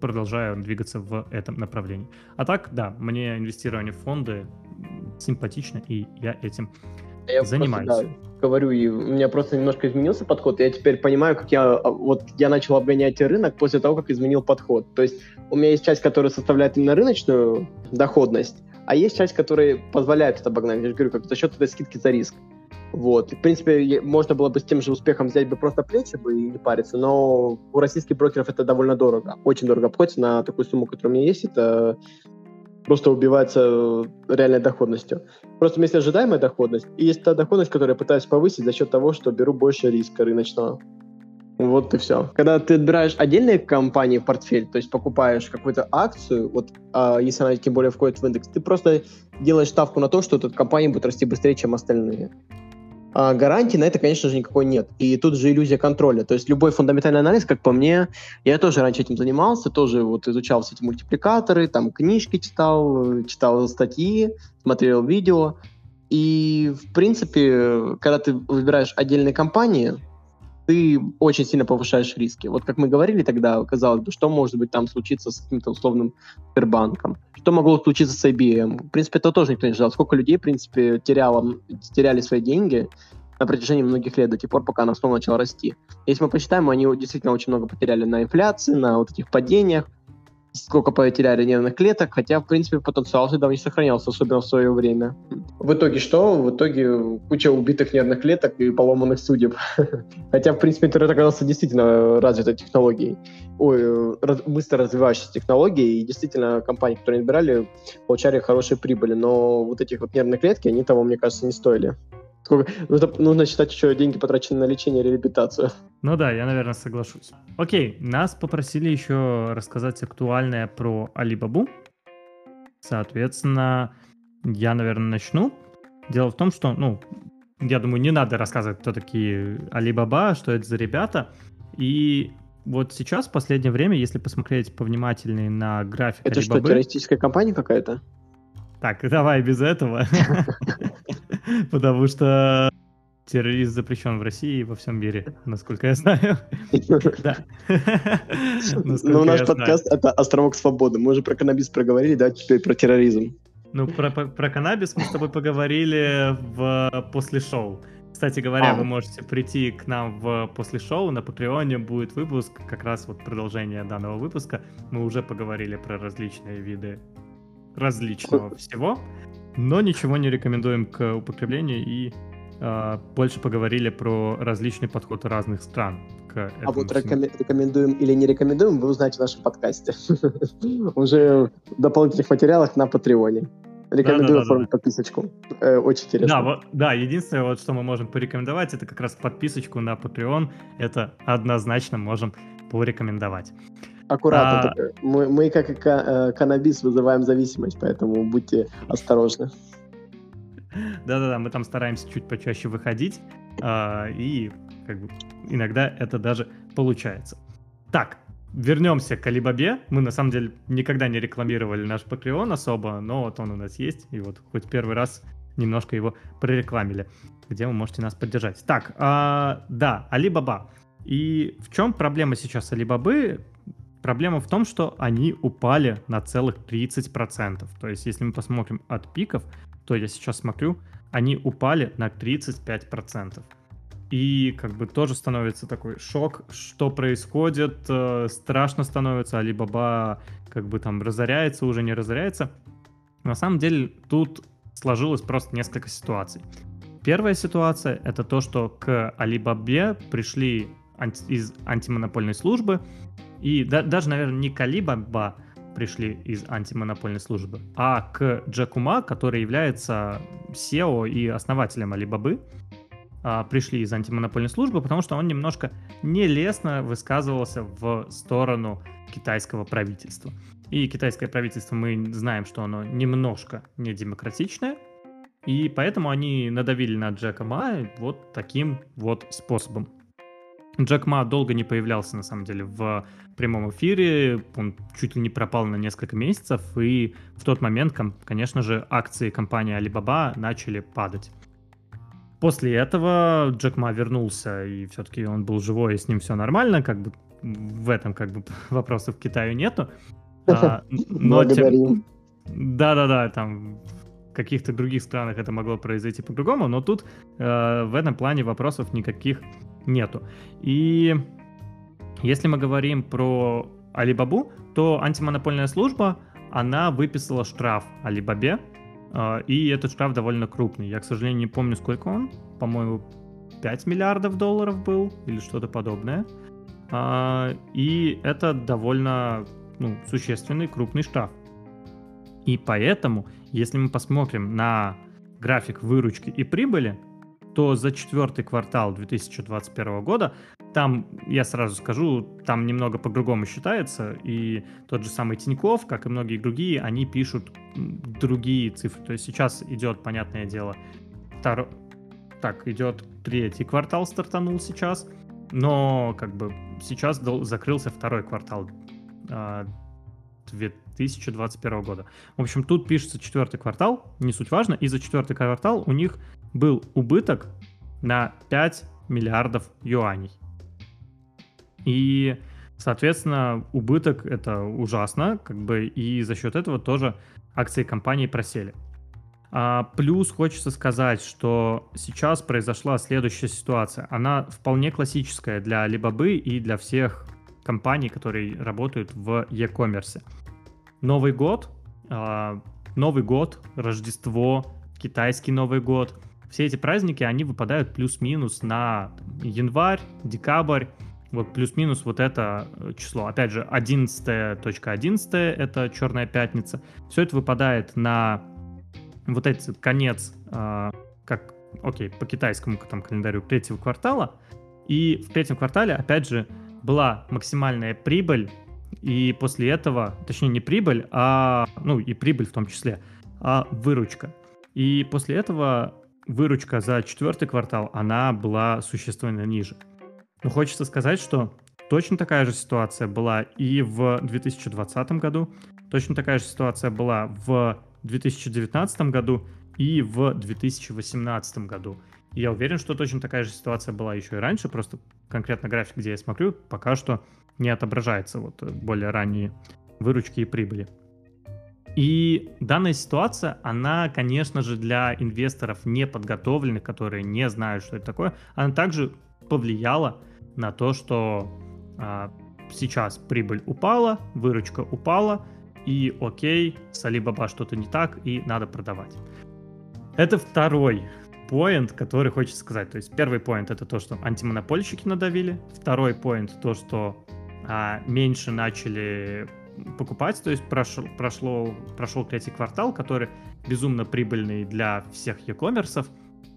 продолжаю двигаться в этом направлении. А так, да, мне инвестирование в фонды симпатично, и я этим я занимаюсь. Просто, да, говорю, и у меня просто немножко изменился подход. Я теперь понимаю, как я а, вот я начал обгонять рынок после того, как изменил подход. То есть у меня есть часть, которая составляет именно рыночную доходность, а есть часть, которая позволяет это обогнать. Я же говорю, как за счет этой скидки за риск. Вот. И, в принципе, можно было бы с тем же успехом взять бы просто плечи бы и не париться, но у российских брокеров это довольно дорого. Очень дорого обходится на такую сумму, которая у меня есть. Это просто убивается реальной доходностью. Просто у меня есть ожидаемая доходность, и есть та доходность, которую я пытаюсь повысить за счет того, что беру больше риска рыночного. Вот и все. Когда ты отбираешь отдельные компании в портфель, то есть покупаешь какую-то акцию, вот а, если она тем более входит в индекс, ты просто делаешь ставку на то, что эта компания будет расти быстрее, чем остальные. А гарантии на это, конечно же, никакой нет. И тут же иллюзия контроля. То есть любой фундаментальный анализ, как по мне, я тоже раньше этим занимался, тоже вот изучал все эти мультипликаторы, там книжки читал, читал статьи, смотрел видео. И, в принципе, когда ты выбираешь отдельные компании, ты очень сильно повышаешь риски. Вот как мы говорили тогда, казалось бы, что может быть там случиться с каким-то условным Сбербанком, что могло случиться с IBM. В принципе, это тоже никто не ждал. Сколько людей, в принципе, теряло, теряли свои деньги на протяжении многих лет, до тех пор, пока она снова начала расти. Если мы посчитаем, они действительно очень много потеряли на инфляции, на вот этих падениях, сколько потеряли нервных клеток, хотя, в принципе, потенциал всегда не сохранялся, особенно в свое время. В итоге что? В итоге куча убитых нервных клеток и поломанных судеб. хотя, в принципе, интернет оказался действительно развитой технологией. Ой, раз, быстро развивающейся технологией, и действительно компании, которые набирали, получали хорошие прибыли, но вот этих вот нервные клетки, они того, мне кажется, не стоили. Сколько... Нужно, нужно считать еще деньги, потраченные на лечение и реабилитацию. Ну да, я, наверное, соглашусь. Окей, нас попросили еще рассказать актуальное про Алибабу. Соответственно, я, наверное, начну. Дело в том, что, ну, я думаю, не надо рассказывать, кто такие Алибаба, что это за ребята. И вот сейчас, в последнее время, если посмотреть повнимательнее на график Это Alibaba, что, террористическая компания какая-то? Так, давай без этого. Потому что терроризм запрещен в России и во всем мире, насколько я знаю. Да. Ну, наш подкаст — это «Островок свободы». Мы уже про каннабис проговорили, да, теперь про терроризм. Ну, про, про каннабис мы с тобой поговорили в после шоу. Кстати говоря, а. вы можете прийти к нам в после шоу. На Патреоне будет выпуск, как раз вот продолжение данного выпуска. Мы уже поговорили про различные виды различного всего но ничего не рекомендуем к употреблению и э, больше поговорили про различный подход разных стран к А вот рекомендуем или не рекомендуем, вы узнаете в нашем подкасте. Уже в дополнительных материалах на Патреоне. Рекомендую оформить подписочку. Э, очень интересно. Да, вот, да, единственное, вот, что мы можем порекомендовать, это как раз подписочку на Patreon. Это однозначно можем порекомендовать. Аккуратно. А... Мы, мы, как и э, каннабис, вызываем зависимость, поэтому будьте осторожны. Да-да-да, мы там стараемся чуть почаще выходить, э, и как бы иногда это даже получается. Так, вернемся к Алибабе. Мы на самом деле никогда не рекламировали наш Patreon особо, но вот он у нас есть, и вот хоть первый раз немножко его прорекламили, где вы можете нас поддержать. Так, э, да, Алибаба. И в чем проблема сейчас Алибабы? Проблема в том, что они упали на целых 30%. То есть, если мы посмотрим от пиков, то я сейчас смотрю, они упали на 35%. И как бы тоже становится такой шок, что происходит, э, страшно становится, Алибаба как бы там разоряется, уже не разоряется. На самом деле тут сложилось просто несколько ситуаций. Первая ситуация это то, что к Алибабе пришли из антимонопольной службы и да, даже, наверное, не Калибаба пришли из антимонопольной службы, а к Джеку Ма, который является SEO и основателем Алибабы, а, пришли из антимонопольной службы, потому что он немножко нелестно высказывался в сторону китайского правительства. И китайское правительство, мы знаем, что оно немножко недемократичное, и поэтому они надавили на Джека Ма вот таким вот способом. Джек Ма долго не появлялся, на самом деле, в прямом эфире. Он чуть ли не пропал на несколько месяцев, и в тот момент, конечно же, акции компании Alibaba начали падать. После этого Джек Ма вернулся, и все-таки он был живой, и с ним все нормально, как бы в этом как бы вопросов к Китаю нету. А, но тем... Да-да-да, там каких-то других странах это могло произойти по-другому, но тут э, в этом плане вопросов никаких нету. И если мы говорим про Алибабу, то антимонопольная служба, она выписала штраф Алибабе, э, и этот штраф довольно крупный. Я, к сожалению, не помню, сколько он. По-моему, 5 миллиардов долларов был или что-то подобное. Э, и это довольно ну, существенный крупный штраф. И поэтому, если мы посмотрим на график выручки и прибыли, то за четвертый квартал 2021 года, там, я сразу скажу, там немного по-другому считается, и тот же самый Тиньков, как и многие другие, они пишут другие цифры. То есть сейчас идет, понятное дело, втор... так, идет третий квартал стартанул сейчас, но как бы сейчас закрылся второй квартал 2021 а, года. В общем, тут пишется четвертый квартал, не суть важно, и за четвертый квартал у них был убыток на 5 миллиардов юаней. И, соответственно, убыток это ужасно, как бы, и за счет этого тоже акции компании просели. А, плюс хочется сказать, что сейчас произошла следующая ситуация. Она вполне классическая для Alibaba и для всех компаний, которые работают в e-commerce. Новый год, э, Новый год, Рождество, китайский Новый год. Все эти праздники, они выпадают плюс-минус на январь, декабрь, вот плюс-минус вот это э, число. Опять же, 11.11 .11 это черная пятница. Все это выпадает на вот этот конец, э, как, окей, по китайскому там календарю третьего квартала. И в третьем квартале, опять же, была максимальная прибыль, и после этого, точнее не прибыль, а, ну и прибыль в том числе, а выручка. И после этого выручка за четвертый квартал, она была существенно ниже. Но хочется сказать, что точно такая же ситуация была и в 2020 году, точно такая же ситуация была в 2019 году и в 2018 году. И я уверен, что точно такая же ситуация была еще и раньше, просто конкретно график, где я смотрю, пока что не отображается вот более ранние выручки и прибыли. И данная ситуация, она, конечно же, для инвесторов неподготовленных, которые не знают, что это такое, она также повлияла на то, что а, сейчас прибыль упала, выручка упала, и окей, с Alibaba что-то не так, и надо продавать. Это второй поинт, который хочется сказать. То есть первый поинт это то, что антимонопольщики надавили. Второй поинт то, что а, меньше начали покупать, то есть прошло, прошло, прошел третий квартал, который безумно прибыльный для всех e-commerce,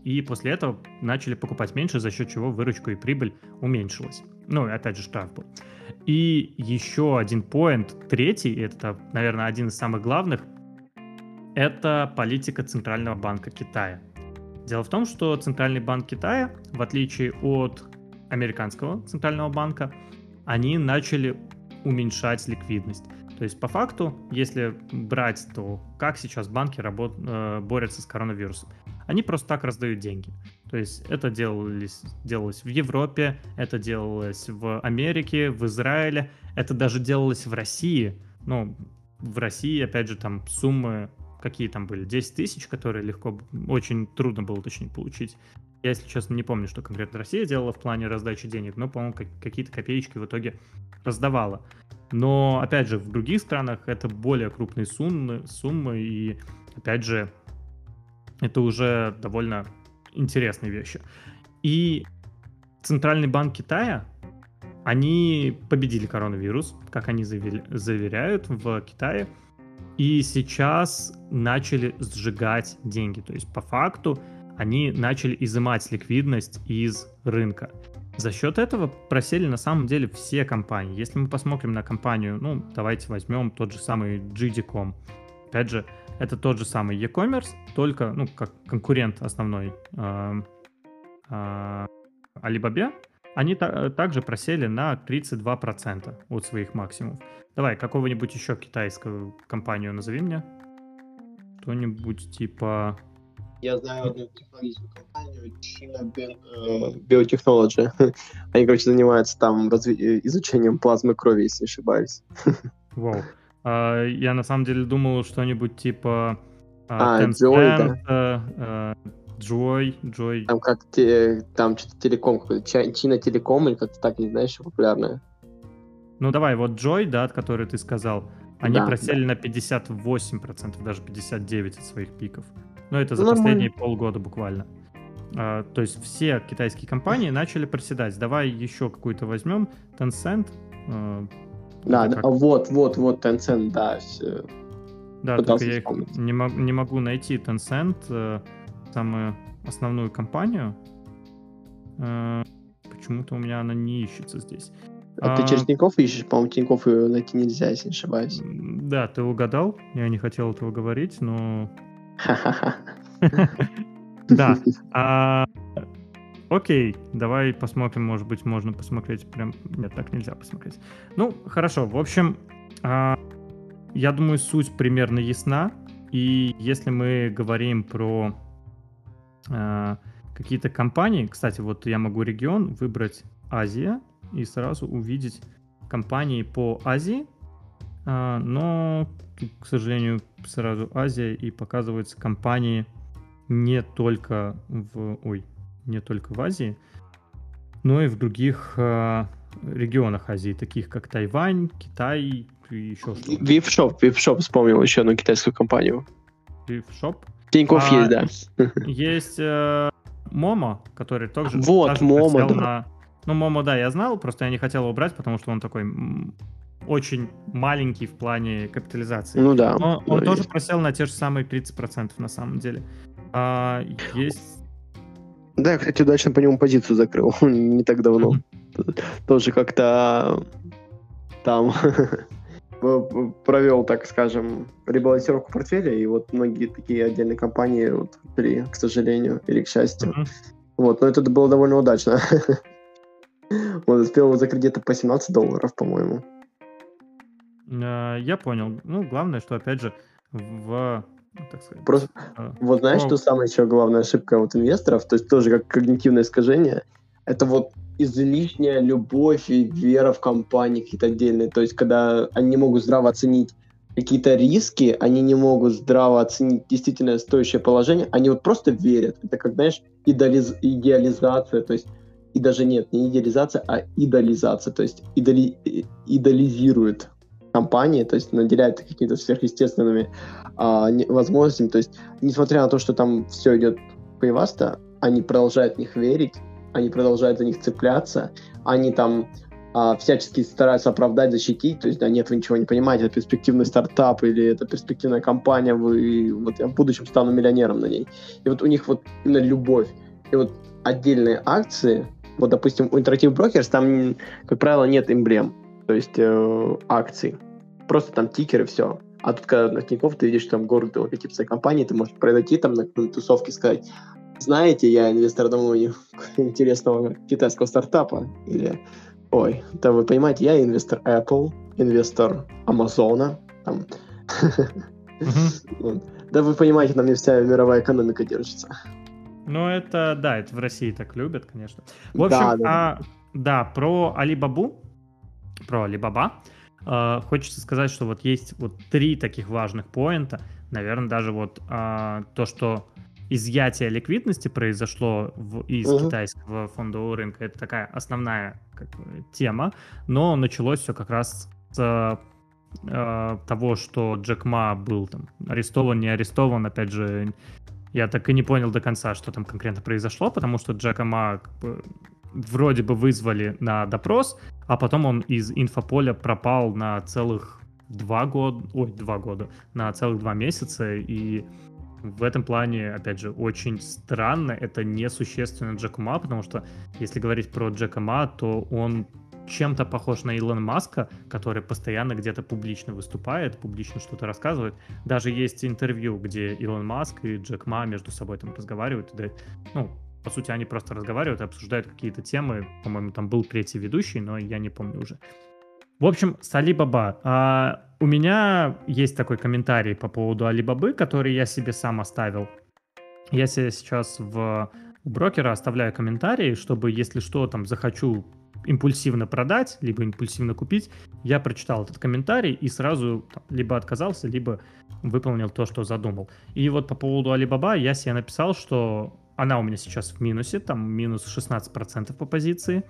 и после этого начали покупать меньше, за счет чего выручка и прибыль уменьшилась. Ну, опять же, штраф был. И еще один поинт, третий, это, наверное, один из самых главных, это политика Центрального банка Китая. Дело в том, что Центральный банк Китая, в отличие от американского Центрального банка, они начали уменьшать ликвидность. То есть по факту, если брать, то как сейчас банки работ... Э, борются с коронавирусом? Они просто так раздают деньги. То есть это делалось, делалось в Европе, это делалось в Америке, в Израиле, это даже делалось в России. Ну, в России, опять же, там суммы какие там были, 10 тысяч, которые легко, очень трудно было, точнее, получить. Я, если честно, не помню, что конкретно Россия делала в плане раздачи денег, но, по-моему, какие-то копеечки в итоге раздавала. Но, опять же, в других странах это более крупные суммы, суммы и, опять же, это уже довольно интересные вещи. И Центральный банк Китая, они победили коронавирус, как они заверяют в Китае, и сейчас начали сжигать деньги. То есть по факту они начали изымать ликвидность из рынка. За счет этого просели на самом деле все компании. Если мы посмотрим на компанию, ну, давайте возьмем тот же самый GD.com. Опять же, это тот же самый e-commerce, только, ну, как конкурент основной э, э, Alibaba, они та- также просели на 32% от своих максимумов. Давай, какого-нибудь еще китайскую компанию назови мне. Что-нибудь типа Я знаю одну технологическую компанию, China Biotechnology. Они, короче, занимаются там разви- изучением плазмы крови, если не ошибаюсь. Вау. А, я на самом деле думал что-нибудь типа А, Tencent, Joy, э, Joy, Joy. Там как те, там что-то телеком China Телеком или как-то так, не знаешь, популярная. Ну давай, вот Joy, да, от которой ты сказал, они Да, просели на 58%, даже 59% от своих пиков. Но это за Ну, последние полгода буквально. А, то есть все китайские компании начали проседать. Давай еще какую-то возьмем. Tencent. э, Да, да, вот, вот, вот, Tencent, да, всё. Да, пытался только я их вспомнить. не, мог- не могу найти Tencent, э, самую основную компанию. Э, почему-то у меня она не ищется здесь. А ты А, через Тинькофф ищешь? По-моему, Тинькофф ее найти нельзя, если не ошибаюсь. Да, ты угадал. Я не хотел этого говорить, но Да. А, Окей, давай посмотрим, может быть, можно посмотреть прям... Нет, так нельзя посмотреть. Ну, хорошо, в общем, а, я думаю, суть примерно ясна. И если мы говорим про а, какие-то компании, кстати, вот я могу регион выбрать Азия и сразу увидеть компании по Азии, но, к сожалению, сразу Азия и показываются компании не только в, ой, не только в Азии, но и в других а, регионах Азии, таких как Тайвань, Китай и еще что-то. Випшоп, Випшоп вспомнил еще одну китайскую компанию. Шоп. Тинькофф А, есть, да. Есть э, Момо, который тоже Вот, Момо, да. на- Ну, Момо, да, я знал, просто я не хотел его брать, потому что он такой очень маленький в плане капитализации. Ну да. Но он тоже есть. просел на те же самые 30% на самом деле. А, есть... Да, я, кстати, удачно по нему позицию закрыл не так давно. Тоже как-то там провел, так скажем, ребалансировку портфеля, и вот многие такие отдельные компании вот, при, к сожалению, или к счастью. Мгм. Вот, но это было довольно удачно. Он успел его закрыть где-то по 17 долларов, по-моему. Э, Я понял. Ну, главное, что, опять же, в... ну, Так сказать, Просто э, Вот знаешь, что самая еще главная ошибка вот инвесторов, то есть тоже как когнитивное искажение, это вот излишняя любовь и вера в компании какие-то отдельные. То есть когда они не могут здраво оценить какие-то риски, они не могут здраво оценить действительно стоящее положение, они вот просто верят. Это как, знаешь, идеализ- идеализация, то есть и даже нет, не идеализация, а идолизация, то есть идоли- и- идолизируют компании, то есть наделяют их какими-то сверхъестественными а, не- возможностями, то есть несмотря на то, что там все идет кривасто, они продолжают в них верить, они продолжают за них цепляться, они там а, всячески стараются оправдать, защитить, то есть, да, нет, вы ничего не понимаете, это перспективный стартап или это перспективная компания, вы, вот я в будущем стану миллионером на ней. И вот у них вот именно любовь. И вот отдельные акции, вот, допустим, у Interactive Brokers там, как правило, нет эмблем, то есть э, акций. Просто там тикеры, все. А тут, когда на Тинькофф ты видишь там город логотип своей компании, ты можешь подойти там на какой-нибудь тусовке и сказать, знаете, я инвестор домой интересного китайского стартапа. Или, ой, да вы понимаете, я инвестор Apple, инвестор Амазона. Там. Да вы понимаете, на мне вся мировая экономика держится. Ну, это, да, это в России так любят, конечно. В Да, общем, да. а, да, про Алибабу, про Алибаба, э, хочется сказать, что вот есть вот три таких важных поинта. Наверное, даже вот а, то, что изъятие ликвидности произошло в- из Мгм. китайского фондового рынка, это такая основная как тема, но началось все как раз с э, того, что Джек Ма был там арестован, не арестован, опять же, я так и не понял до конца, что там конкретно произошло, потому что Джека Ма как бы, вроде бы вызвали на допрос, а потом он из инфополя пропал на целых два года, ой, два года, на целых два месяца, и в этом плане, опять же, очень странно, это несущественно Джеку Ма, потому что если говорить про Джека Ма, то он чем-то похож на Илона Маска, который постоянно где-то публично выступает, публично что-то рассказывает. Даже есть интервью, где Илон Маск и Джек Ма между собой там разговаривают. Да, ну, по сути, они просто разговаривают и обсуждают какие-то темы. По-моему, там был третий ведущий, но я не помню уже. В общем, с Алибаба. А, у меня есть такой комментарий по поводу Алибабы, который я себе сам оставил. я себе сейчас в брокера оставляю комментарии, чтобы, если что, там, захочу импульсивно продать, либо импульсивно купить, я прочитал этот комментарий и сразу там, либо отказался, либо выполнил то, что задумал. И вот по поводу Alibaba я себе написал, что она у меня сейчас в минусе, там минус 16% по позиции,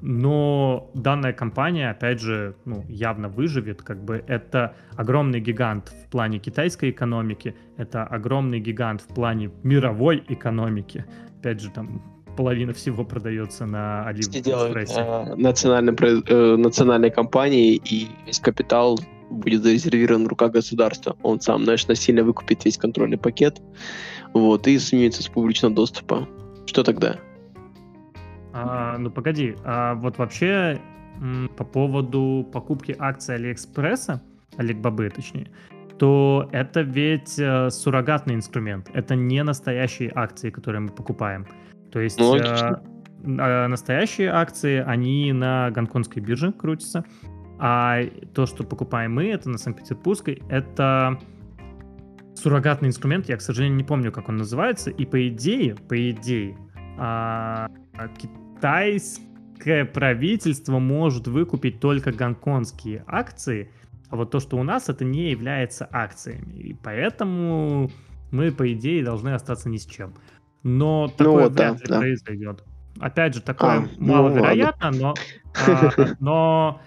но данная компания, опять же, ну, явно выживет, как бы это огромный гигант в плане китайской экономики, это огромный гигант в плане мировой экономики. Опять же, там половина всего продается на Алиэкспрессе. Э, национальной, э, национальной компании, и весь капитал будет зарезервирован в руках государства. Он сам, знаешь, насильно выкупит весь контрольный пакет, вот, и снимется с публичного доступа. Что тогда? А, ну погоди, а вот вообще по поводу покупки акций Алиэкспресса, Алибабы точнее, то это ведь э, суррогатный инструмент. Это не настоящие акции, которые мы покупаем. То есть ну, настоящие акции, они на гонконгской бирже крутятся, а то, что покупаем мы, это на Санкт-Петербургской, это суррогатный инструмент, я, к сожалению, не помню, как он называется, и по идее, по идее, а, китайское правительство может выкупить только гонконгские акции, а вот то, что у нас, это не является акциями, и поэтому мы, по идее, должны остаться ни с чем. Но ну такое ну, вряд да, ли да. произойдет. Опять же, такое а, ну маловероятно, ну, но, а, но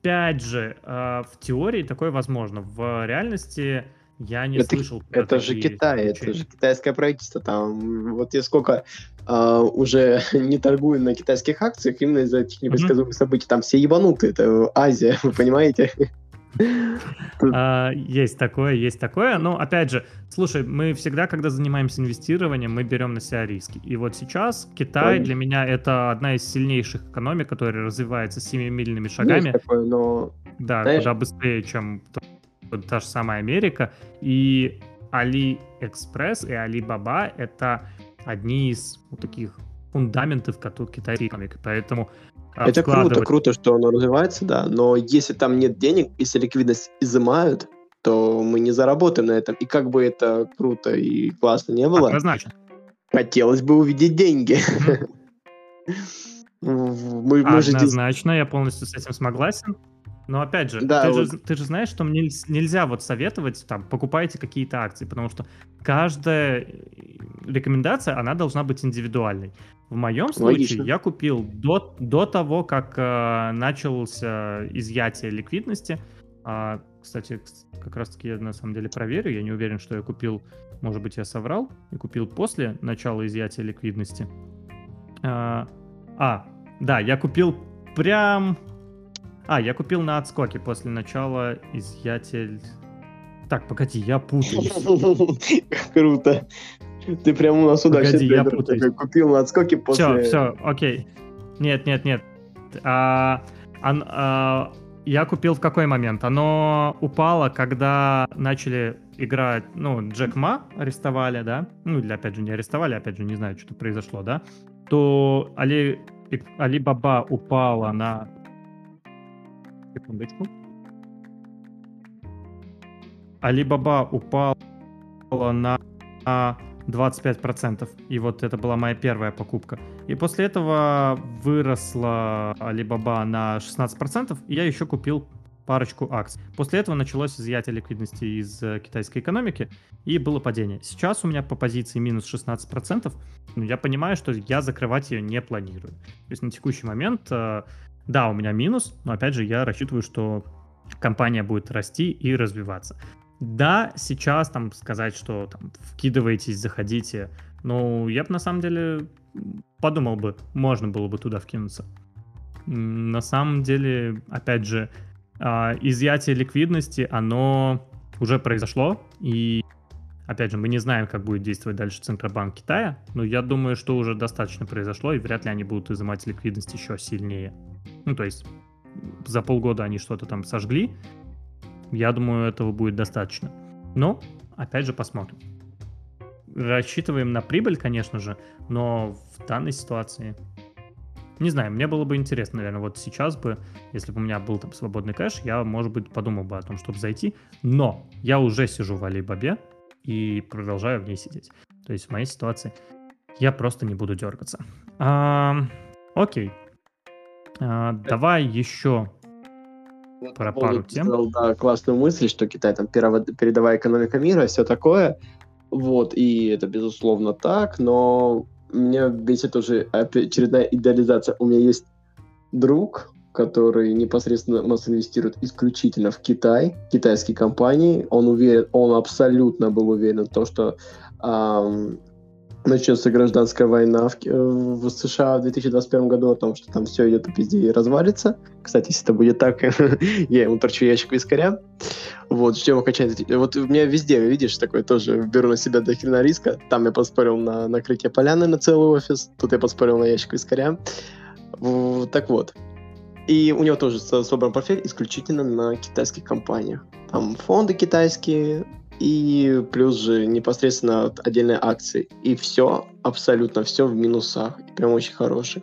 опять же, а, в теории такое возможно. В реальности я не это, слышал. Это же Китай, это же китайское правительство. Там вот я сколько а, уже не торгую на китайских акциях именно из-за этих непредсказуемых mm-hmm. событий. Там все ебануты, это Азия, вы понимаете? А, есть такое, есть такое. Но, опять же, слушай, мы всегда, когда занимаемся инвестированием, мы берем на себя риски. И вот сейчас Китай для меня это одна из сильнейших экономик, которая развивается семимильными шагами. такое, но... Да, куда быстрее, чем та же самая Америка. И AliExpress и Alibaba — это одни из таких фундаментов китайской экономики. Поэтому это круто, круто, что оно развивается, да, но если там нет денег, если ликвидность изымают, то мы не заработаем на этом. И как бы это круто и классно не было, Однозначно. хотелось бы увидеть деньги. мы, мы Однозначно, я полностью с этим согласен. Но опять же, да, ты, вот. же, ты же знаешь, что мне нельзя вот советовать, там, покупайте какие-то акции, потому что каждая рекомендация, она должна быть индивидуальной. В моем случае Логично. я купил до, до того, как э, начался изъятие ликвидности. А, кстати, как раз-таки я на самом деле проверю. Я не уверен, что я купил, может быть, я соврал, и купил после начала изъятия ликвидности. А, а да, я купил прям... А, я купил на отскоке после начала изъятия... Так, погоди, я путаюсь. Круто. Ты прям у нас удачно Погоди, я путаюсь. купил на отскоке после... Все, все, окей. Нет, нет, нет. А, а, а, я купил в какой момент? Оно упало, когда начали играть, ну, Джек Ма арестовали, да? Ну, или, опять же, не арестовали, опять же, не знаю, что произошло, да? То Али, Алибаба упала на... Секундочку. Алибаба упала на 25%. И вот это была моя первая покупка. И после этого выросла Alibaba на 16%, и я еще купил парочку акций. После этого началось изъятие ликвидности из э, китайской экономики, и было падение. Сейчас у меня по позиции минус 16%, но я понимаю, что я закрывать ее не планирую. То есть на текущий момент, э, да, у меня минус, но опять же я рассчитываю, что компания будет расти и развиваться. Да, сейчас там сказать, что там вкидываетесь, заходите, ну, я бы на самом деле подумал бы, можно было бы туда вкинуться. На самом деле, опять же, а, изъятие ликвидности, оно уже произошло, и опять же, мы не знаем, как будет действовать дальше Центробанк Китая, но я думаю, что уже достаточно произошло, и вряд ли они будут изымать ликвидность еще сильнее. Ну, то есть за полгода они что-то там сожгли, я думаю, этого будет достаточно. Но, опять же, посмотрим. Рассчитываем на прибыль, конечно же, но в данной ситуации... Не знаю, мне было бы интересно, наверное, вот сейчас бы, если бы у меня был там свободный кэш, я, может быть, подумал бы о том, чтобы зайти. Но я уже сижу в Алибабе и продолжаю в ней сидеть. То есть в моей ситуации я просто не буду дергаться. А, окей. А, давай еще Вот Про пару тем. сказал, да, классную мысль, что Китай там передовая экономика мира, все такое. Вот, и это безусловно так, но меня бесит уже очередная идеализация. У меня есть друг, который непосредственно нас инвестирует исключительно в Китай, китайские компании. Он уверен, он абсолютно был уверен в том, что ам, начнется гражданская война в, в США в 2021 году, о том, что там все идет по пизде и развалится. Кстати, если это будет так, я ему торчу ящик вискаря. Вот, ждем окончания. Вот у меня везде, видишь, такое тоже беру на себя до хрена риска. Там я поспорил на накрытие поляны на целый офис, тут я поспорил на ящик вискаря. Так вот. И у него тоже со- собран портфель исключительно на китайских компаниях. Там фонды китайские, и плюс же непосредственно отдельные акции. И все, абсолютно все в минусах, прям очень хороших.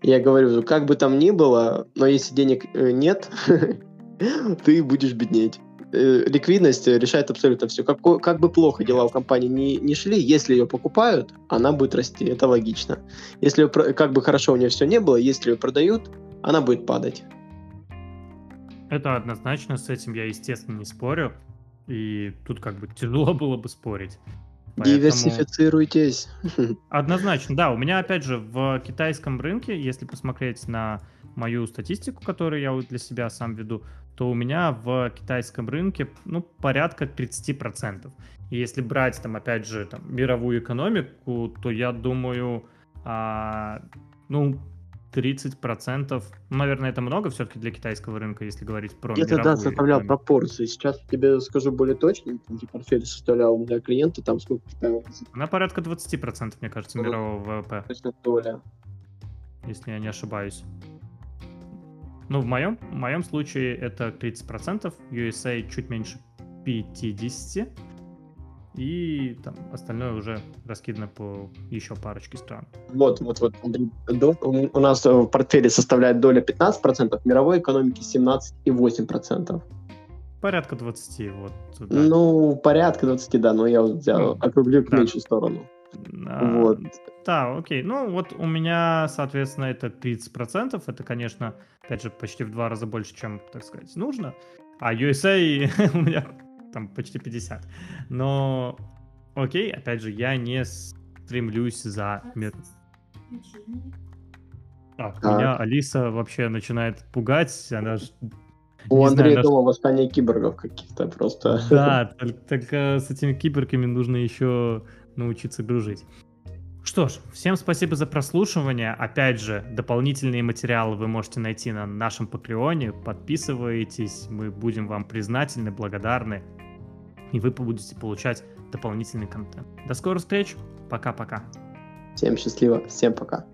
Я говорю, как бы там ни было, но если денег э, нет, ты будешь беднеть. Э, Ликвидность решает абсолютно все. Как, как бы плохо дела у компании не, не шли, если ее покупают, она будет расти. Это логично. Если про- как бы хорошо у нее все не было, если ее продают, она будет падать. Это однозначно, с этим я, естественно, не спорю. И тут как бы тяжело было бы спорить. Поэтому- Диверсифицируйтесь. Однозначно, да. У меня, опять же, в китайском рынке, если посмотреть на мою статистику, которую я вот для себя сам веду, то у меня в китайском рынке, ну, порядка 30%. И если брать, там, опять же, там, мировую экономику, то я думаю, а, ну, 30%, ну, наверное, это много все-таки для китайского рынка, если говорить про тогда мировую составлял экономику. пропорции. Сейчас тебе скажу более точно. Где портфель составлял для клиента, там сколько там Она порядка 20%, мне кажется, Ну, мирового ВВП. точно доля. если я не ошибаюсь. Ну, в моем, в моем случае это 30%, USA чуть меньше 50%, и там остальное уже раскидано по еще парочке стран. Вот, вот, вот. У нас э, в портфеле составляет доля 15%, мировой экономики 17,8%. Порядка 20, вот. да. Ну, порядка 20, да, но я вот взял, Ну, округлю к да. меньшую сторону. А, Вот. Да, окей. Ну, вот у меня, соответственно, это 30%. Это, конечно, опять же, почти в два раза больше, чем, так сказать, нужно. А USA у меня там почти 50. Но, окей, опять же, я не стремлюсь за мир. Так, Так. меня Алиса вообще начинает пугать. Она ж... У не Андрея знаю, дома восстание киборгов каких-то просто. Да, только, только с этими киберками нужно еще научиться дружить. Что ж, всем спасибо за прослушивание. Опять же, дополнительные материалы вы можете найти на нашем Патреоне. Подписывайтесь, мы будем вам признательны, благодарны. И вы будете получать дополнительный контент. До скорых встреч. Пока-пока. Всем счастливо, всем пока.